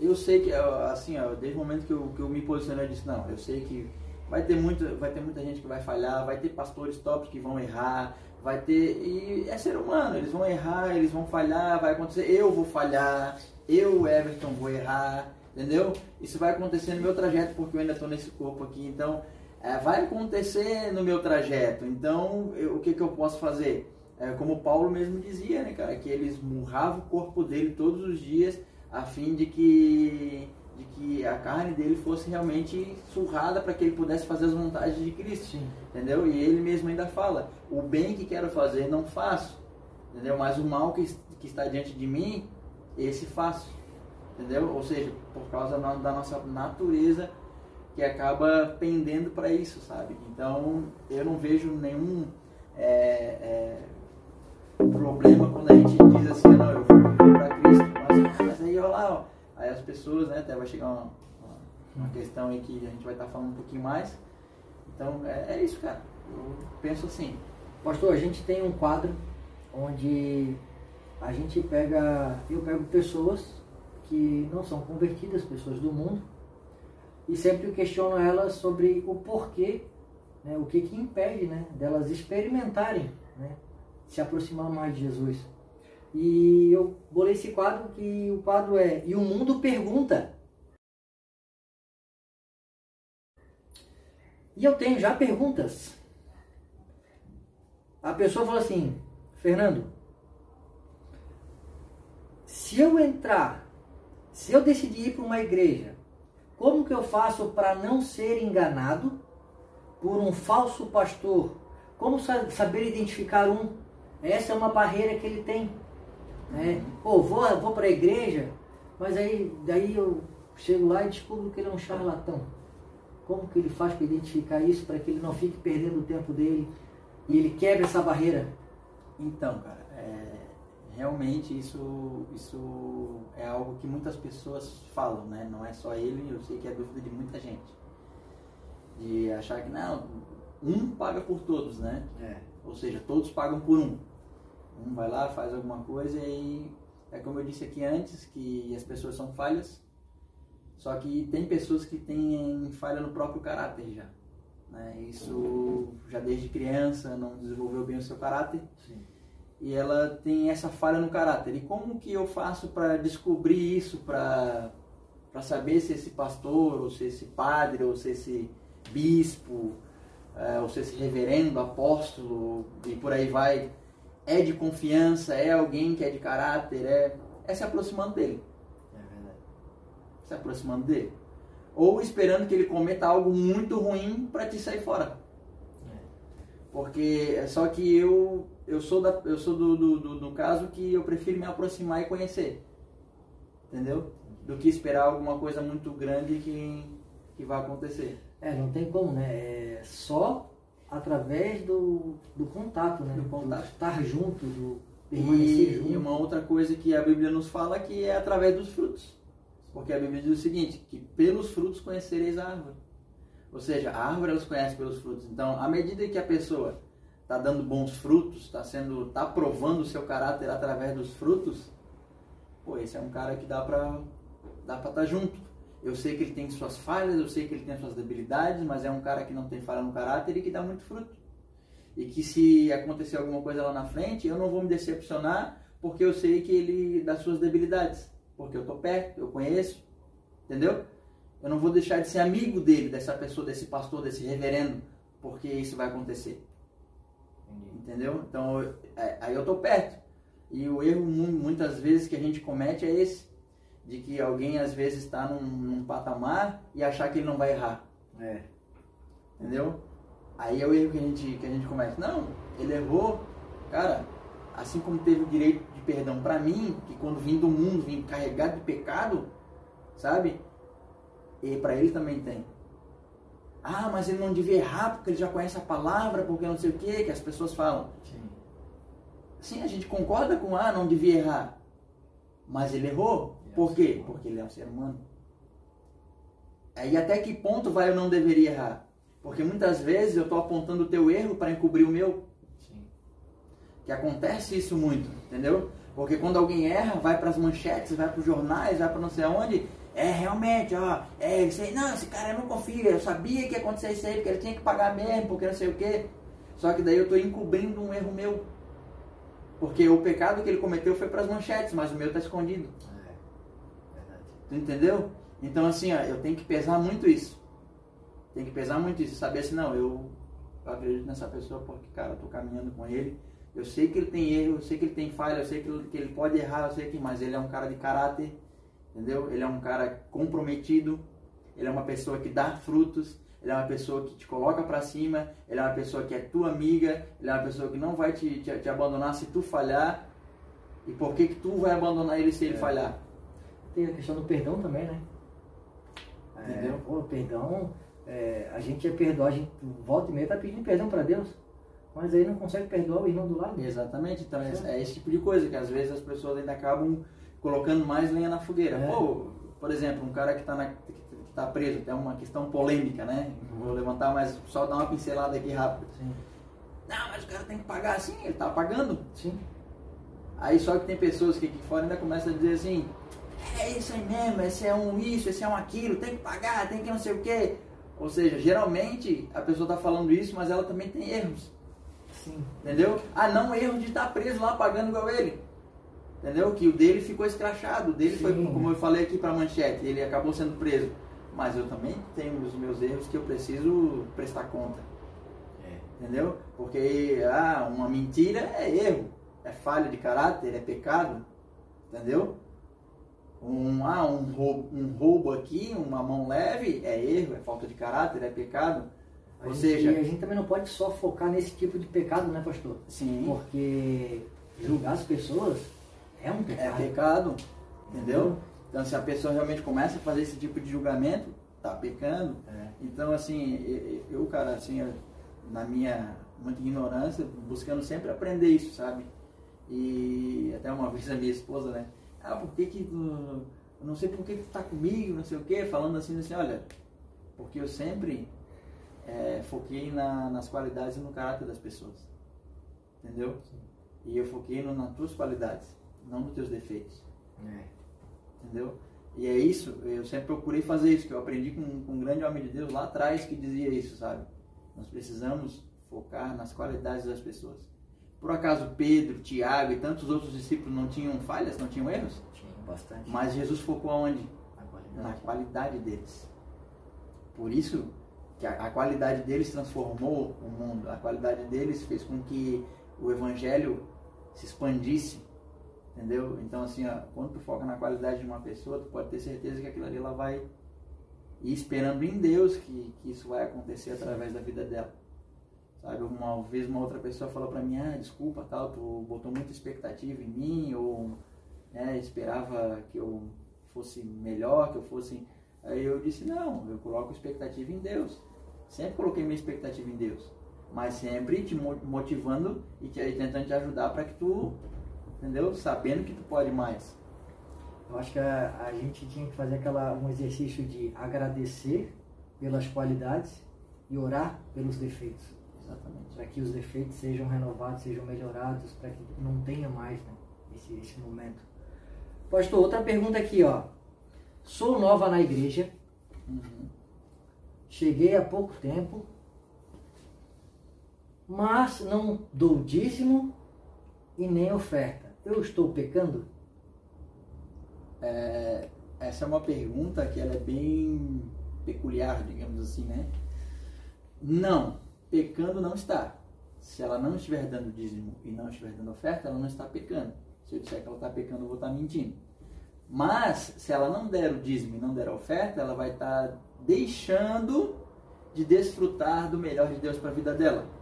eu sei que, assim, ó, desde o momento que eu, que eu me posicionei, eu disse, não, eu sei que vai ter, muito, vai ter muita gente que vai falhar, vai ter pastores tops que vão errar, vai ter, e é ser humano, eles vão errar, eles vão falhar, vai acontecer, eu vou falhar, eu, Everton, vou errar, entendeu? Isso vai acontecer no meu trajeto porque eu ainda estou nesse corpo aqui, então, é, vai acontecer no meu trajeto, então, eu- o que que eu posso fazer? É, como Paulo mesmo dizia, né, cara, que eles murravam o corpo dele todos os dias a fim de que, de que a carne dele fosse realmente surrada para que ele pudesse fazer as vontades de Cristo, Sim. entendeu? E ele mesmo ainda fala, o bem que quero fazer não faço, entendeu? Mas o mal que, que está diante de mim, esse faço, entendeu? Ou seja, por causa da nossa natureza que acaba pendendo para isso, sabe? Então, eu não vejo nenhum é, é, problema quando a gente diz assim, não, eu vou para Cristo, mas, mas aí, olha lá, ó, aí as pessoas, né, até vai chegar uma, uma, questão aí que a gente vai estar falando um pouquinho mais, então, é, é isso, cara, eu penso assim, Pastor, a gente tem um quadro onde a gente pega, eu pego pessoas que não são convertidas, pessoas do mundo, e sempre questiono elas sobre o porquê né, o que que impede né, delas experimentarem né, se aproximar mais de Jesus. E eu bolei esse quadro que o quadro é E o Mundo Pergunta. E eu tenho já perguntas. A pessoa falou assim, Fernando, se eu entrar, se eu decidir ir para uma igreja, como que eu faço para não ser enganado por um falso pastor? Como saber identificar um? Essa é uma barreira que ele tem. Né? Pô, vou, vou para a igreja, mas aí daí eu chego lá e descubro que ele é um charlatão. Como que ele faz para identificar isso, para que ele não fique perdendo o tempo dele e ele quebre essa barreira? Então, cara, é, realmente isso, isso é algo que muitas pessoas falam, né? Não é só ele, eu sei que é dúvida de muita gente. De achar que, não, um paga por todos, né? É. Ou seja, todos pagam por um. Um vai lá, faz alguma coisa e é como eu disse aqui antes, que as pessoas são falhas só que tem pessoas que têm falha no próprio caráter já. Né? Isso já desde criança não desenvolveu bem o seu caráter. Sim. E ela tem essa falha no caráter. E como que eu faço para descobrir isso, para saber se esse pastor, ou se esse padre, ou se esse bispo, é, ou se esse reverendo, apóstolo, e por aí vai, é de confiança, é alguém que é de caráter, é, é se aproximando dele se aproximando dele. Ou esperando que ele cometa algo muito ruim para te sair fora. Porque é só que eu eu sou da eu sou do, do, do, do caso que eu prefiro me aproximar e conhecer. Entendeu? Do que esperar alguma coisa muito grande que que vai acontecer. É, não tem como, né? É só através do, do contato, né? Do contato. Do estar junto, do permanecer e, junto. E uma outra coisa que a Bíblia nos fala que é através dos frutos. Porque a Bíblia diz o seguinte, que pelos frutos conhecereis a árvore. Ou seja, a árvore elas conhecem pelos frutos. Então, à medida que a pessoa está dando bons frutos, está sendo, está provando o seu caráter através dos frutos, pô, esse é um cara que dá para dá para estar tá junto. Eu sei que ele tem suas falhas, eu sei que ele tem suas debilidades, mas é um cara que não tem falha no caráter e que dá muito fruto. E que se acontecer alguma coisa lá na frente, eu não vou me decepcionar, porque eu sei que ele das suas debilidades porque eu tô perto, eu conheço, entendeu? Eu não vou deixar de ser amigo dele, dessa pessoa, desse pastor, desse reverendo, porque isso vai acontecer. Entendeu? Então, é, aí eu tô perto. E o erro muitas vezes que a gente comete é esse, de que alguém às vezes está num, num, patamar e achar que ele não vai errar. É. Entendeu? Aí é o erro que a gente, que a gente comete. Não, ele errou, cara, assim como teve o direito perdão para mim, que quando vim do mundo, vim carregado de pecado, sabe? E para ele também tem. Ah, mas ele não devia errar porque ele já conhece a palavra, porque não sei o que, que as pessoas falam. Sim. Sim, a gente concorda com, ah, não devia errar. Mas ele errou. Por quê? Porque ele é um ser humano. Aí até que ponto vai eu não deveria errar? Porque muitas vezes eu estou apontando o teu erro para encobrir o meu. Sim. Que acontece isso muito, entendeu? Porque quando alguém erra, vai para as manchetes, vai para os jornais, vai para não sei aonde, é realmente, ó, é isso aí, não, esse cara eu não confio, eu sabia que ia acontecer isso aí, porque ele tinha que pagar mesmo, porque não sei o quê. Só que daí eu estou encobrindo um erro meu. Porque o pecado que ele cometeu foi para as manchetes, mas o meu está escondido. É, verdade. Tu entendeu? Então assim, ó, eu tenho que pesar muito isso. Tem que pesar muito isso, saber assim, não, eu, eu acredito nessa pessoa porque, cara, eu tô caminhando com ele eu sei que ele tem erro, eu sei que ele tem falha, eu sei que ele, que ele pode errar, eu sei que, mas ele é um cara de caráter, entendeu? Ele é um cara comprometido, ele é uma pessoa que dá frutos, ele é uma pessoa que te coloca para cima, ele é uma pessoa que é tua amiga, ele é uma pessoa que não vai te, te, te abandonar se tu falhar. E por que que tu vai abandonar ele se ele é. falhar? Tem a questão do perdão também, né? Entendeu? É, pô, perdão, é, a gente é perdoar, a gente volta e meia tá pedindo perdão para Deus mas aí não consegue perdoar o irmão do lado. Exatamente, então é, é, esse tipo de coisa que às vezes as pessoas ainda acabam colocando mais lenha na fogueira. É. Pô, por exemplo, um cara que está tá preso, tem uma questão polêmica, né? Vou levantar, mas só dar uma pincelada aqui rápido. Sim. Não, mas o cara tem que pagar assim, ele está pagando. Sim. Aí só que tem pessoas que aqui fora ainda começam a dizer assim, é isso aí mesmo, esse é um isso, esse é um aquilo, tem que pagar, tem que não sei o quê. Ou seja, geralmente a pessoa está falando isso, mas ela também tem erros. Sim. Entendeu? Ah, não erro de estar preso lá pagando igual ele. Entendeu? Que o dele ficou escrachado, o dele Sim. foi, como eu falei aqui para manchete, ele acabou sendo preso. Mas eu também tenho os meus erros que eu preciso prestar conta. É. Entendeu? Porque ah, uma mentira é erro, é falha de caráter, é pecado. Entendeu? Um, ah, um, roubo, um roubo aqui, uma mão leve, é erro, é falta de caráter, é pecado. A Ou gente, seja, a gente também não pode só focar nesse tipo de pecado, né, pastor? sim, Porque julgar as pessoas é um é pecado. pecado. Entendeu? Então, se a pessoa realmente começa a fazer esse tipo de julgamento, tá pecando. É. Então, assim, eu, cara, assim, eu, na minha muita ignorância, buscando sempre aprender isso, sabe? E até uma vez a minha esposa, né? Ah, por que que tu, não sei por que que tu tá comigo, não sei o quê, falando assim, assim, olha, porque eu sempre é, foquei na, nas qualidades e no caráter das pessoas, entendeu? E eu foquei no, nas tuas qualidades, não nos teus defeitos É. entendeu? E é isso, eu sempre procurei fazer isso, que eu aprendi com, com um grande homem de Deus lá atrás que dizia isso, sabe? Nós precisamos focar nas qualidades das pessoas. Por acaso Pedro, Tiago e tantos outros discípulos não tinham falhas, não tinham erros? Tinha bastante. Mas Jesus focou aonde? Na Na qualidade. qualidade deles. Por isso que a, a qualidade deles transformou o mundo, a qualidade deles fez com que o evangelho se expandisse, entendeu? Então assim, ó, quando tu foca na qualidade de uma pessoa, tu pode ter certeza que aquilo ali ela vai ir esperando em Deus que, que isso vai acontecer através da vida dela. Sabe, uma vez uma outra pessoa falou pra mim, ah, desculpa, tal, tu botou muita expectativa em mim, ou né, esperava que eu fosse melhor, que eu fosse. Aí eu disse, não, eu coloco expectativa em Deus. Sempre coloquei minha expectativa em Deus. Mas sempre te mo- motivando e, te, e tentando te ajudar para que tu, entendeu? Sabendo que tu pode mais. Eu acho que a, a gente tinha que fazer aquela, um exercício de agradecer pelas qualidades e orar pelos defeitos. Exatamente. Para que os defeitos sejam renovados, sejam melhorados, para que não tenha mais né, esse, esse momento. Pastor, outra pergunta aqui, ó. Sou nova na igreja, Uhum. cheguei há pouco tempo, mas não dou dízimo e nem oferta. Eu estou pecando? É, essa é uma pergunta que ela é bem peculiar, digamos assim, né? Não, pecando não está. Se ela não estiver dando dízimo e não estiver dando oferta, ela não está pecando. Se eu disser que ela está pecando, eu vou estar mentindo. Mas, se ela não der o dízimo e não der a oferta, ela vai estar deixando de desfrutar do melhor de Deus para a vida dela.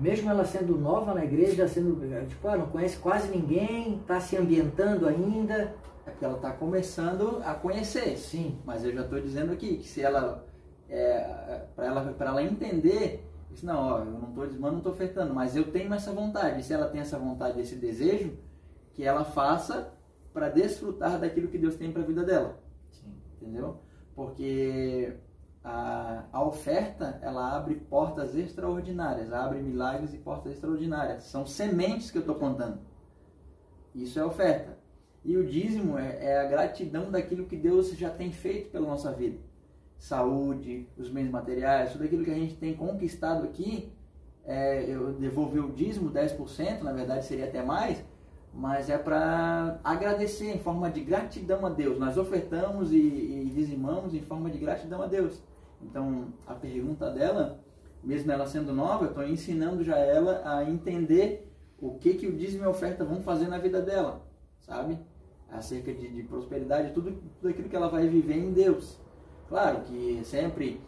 Mesmo ela sendo nova na igreja, sendo tipo, ah, não conhece quase ninguém, está se ambientando ainda. É porque ela está começando a conhecer. Sim, Mas eu já estou dizendo aqui que se ela, é, para ela, para ela entender, isso não, ó, eu não estou dizimando, não estou ofertando, mas eu tenho essa vontade. E se ela tem essa vontade, esse desejo, que ela faça para desfrutar daquilo que Deus tem para a vida dela, sim. entendeu? Porque a, a oferta, ela abre portas extraordinárias, abre milagres e portas extraordinárias. São sementes que eu estou plantando. Isso é oferta. E o dízimo é, é a gratidão daquilo que Deus já tem feito pela nossa vida. Saúde, os bens materiais, tudo aquilo que a gente tem conquistado aqui, é, eu devolver o dízimo, 10%, na verdade seria até mais, mas é para agradecer em forma de gratidão a Deus. Nós ofertamos e, e dizimamos em forma de gratidão a Deus. Então, a pergunta dela, mesmo ela sendo nova, eu estou ensinando já ela a entender o que, que o dízimo e a oferta vão fazer na vida dela, sabe? Acerca de, de prosperidade, tudo, tudo aquilo que ela vai viver em Deus. Claro que sempre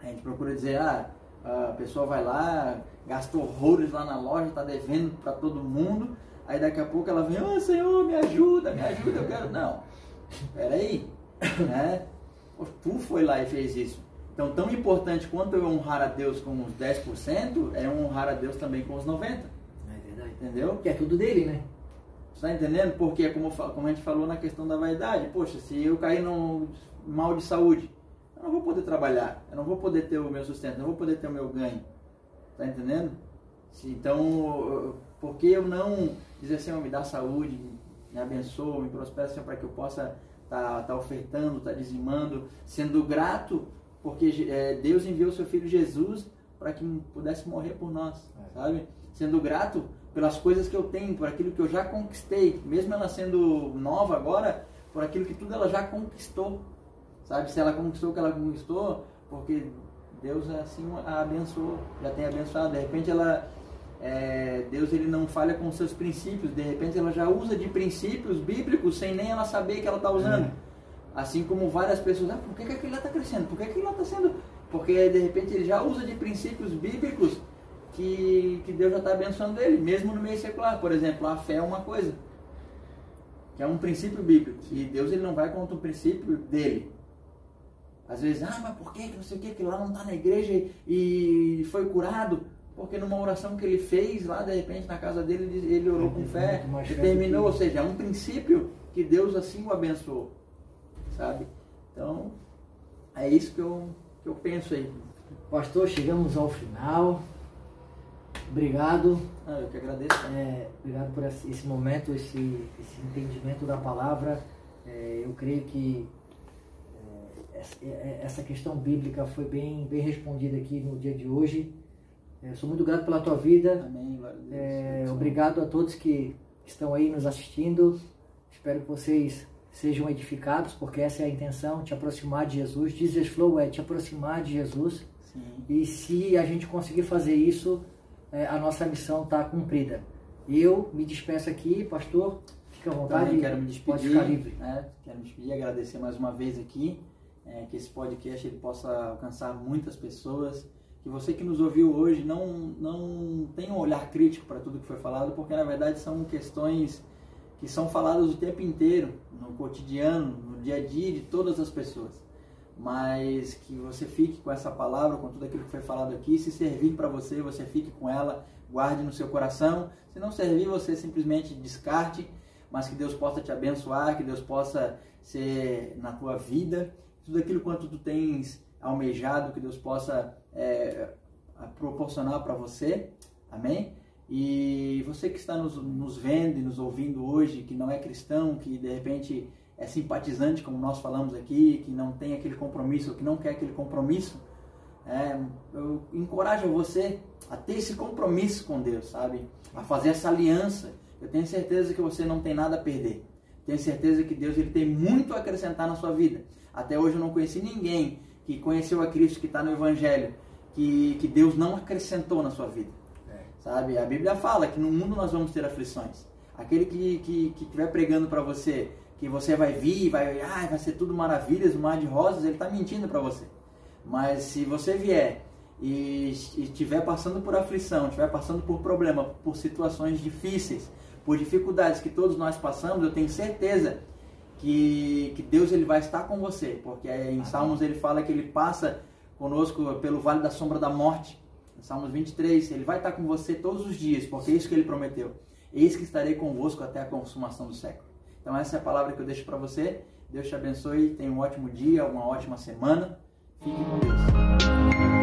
a gente procura dizer, ah, a pessoa vai lá, gasta horrores lá na loja, está devendo para todo mundo, aí daqui a pouco ela vem, oh Senhor, me ajuda, me ajuda, eu quero. Não, peraí, né? Tu foi lá e fez isso. Então, tão importante quanto eu honrar a Deus com os 10%, é honrar a Deus também com os 90%. É verdade. Entendeu? Que é tudo dele, né? Você tá entendendo? Porque, como, como a gente falou na questão da vaidade, poxa, se eu cair num mal de saúde, eu não vou poder trabalhar, eu não vou poder ter o meu sustento, eu não vou poder ter o meu ganho. Tá entendendo? Então, por que eu não dizer, Senhor, me dá saúde, me abençoa, me prospera, Senhor, para que eu possa estar tá, tá ofertando, estar tá dizimando, sendo grato porque é, Deus enviou seu filho Jesus para que pudesse morrer por nós, é. sabe? Sendo grato pelas coisas que eu tenho, por aquilo que eu já conquistei, mesmo ela sendo nova agora, por aquilo que tudo ela já conquistou, sabe? Se ela conquistou o que ela conquistou, porque Deus assim a abençoou, já tem abençoado. De repente ela, é, Deus ele não falha com seus princípios. De repente ela já usa de princípios bíblicos sem nem ela saber que ela está usando. É. Assim como várias pessoas, ah, por que, que aquilo lá está crescendo? Por que aquilo lá está sendo? Porque de repente ele já usa de princípios bíblicos que, que Deus já está abençoando ele, mesmo no meio secular. Por exemplo, a fé é uma coisa, que é um princípio bíblico. E Deus ele não vai contra o princípio dele. Às vezes, ah, mas por que, não sei o que, que lá não está na igreja e foi curado? Porque numa oração que ele fez lá, de repente, na casa dele, ele orou com fé, e terminou. Ou seja, é um princípio que Deus assim o abençoou. Sabe? Então, é isso que eu, que eu penso aí. Pastor, chegamos ao final. Obrigado. Ah, eu que agradeço. É, obrigado por esse momento, esse, esse entendimento da palavra. É, eu creio que é, é, essa questão bíblica foi bem, bem respondida aqui no dia de hoje. Eu sou muito grato pela tua vida. Amém. É, obrigado a todos que estão aí nos assistindo. Espero que vocês sejam edificados, porque essa é a intenção, te aproximar de Jesus. Jesus Flow é te aproximar de Jesus. Sim. E se a gente conseguir fazer isso, é, a nossa missão está cumprida. Eu me despeço aqui, pastor. Fica à vontade. Também quero me despedir. Pode ficar livre. Né? Quero me despedir, agradecer mais uma vez aqui é, que esse podcast ele possa alcançar muitas pessoas, que você que nos ouviu hoje não, não tenha um olhar crítico para tudo que foi falado, porque na verdade são questões que são faladas o tempo inteiro, no cotidiano, no dia a dia de todas as pessoas. Mas que você fique com essa palavra, com tudo aquilo que foi falado aqui, se servir para você, você fique com ela, guarde no seu coração. Se não servir, você simplesmente descarte, mas que Deus possa te abençoar, que Deus possa ser na tua vida tudo aquilo quanto tu tens almejado, que Deus possa é, proporcionar para você. Amém? E você que está nos, nos vendo e nos ouvindo hoje, que não é cristão, que de repente é simpatizante, como nós falamos aqui, que não tem aquele compromisso, que não quer aquele compromisso, é, eu encorajo você a ter esse compromisso com Deus, sabe? A fazer essa aliança. Eu tenho certeza que você não tem nada a perder. Tenho certeza que Deus ele tem muito a acrescentar na sua vida. Até hoje eu não conheci ninguém que conheceu a Cristo, que está no Evangelho, que, que Deus não acrescentou na sua vida. Sabe? A Bíblia fala que no mundo nós vamos ter aflições. Aquele que estiver que, que pregando para você que você vai vir, vai, ah, vai ser tudo maravilhas, um mar de rosas, ele está mentindo para você. Mas se você vier e estiver passando por aflição, estiver passando por problema, por situações difíceis, por dificuldades que todos nós passamos, eu tenho certeza que, que Deus ele vai estar com você, porque em Salmos ele fala que ele passa conosco pelo vale da sombra da morte. Salmos 23, ele vai estar com você todos os dias, porque é isso que ele prometeu. Eis que estarei convosco até a consumação do século. Então essa é a palavra que eu deixo para você. Deus te abençoe, tenha um ótimo dia, uma ótima semana. Fique com Deus.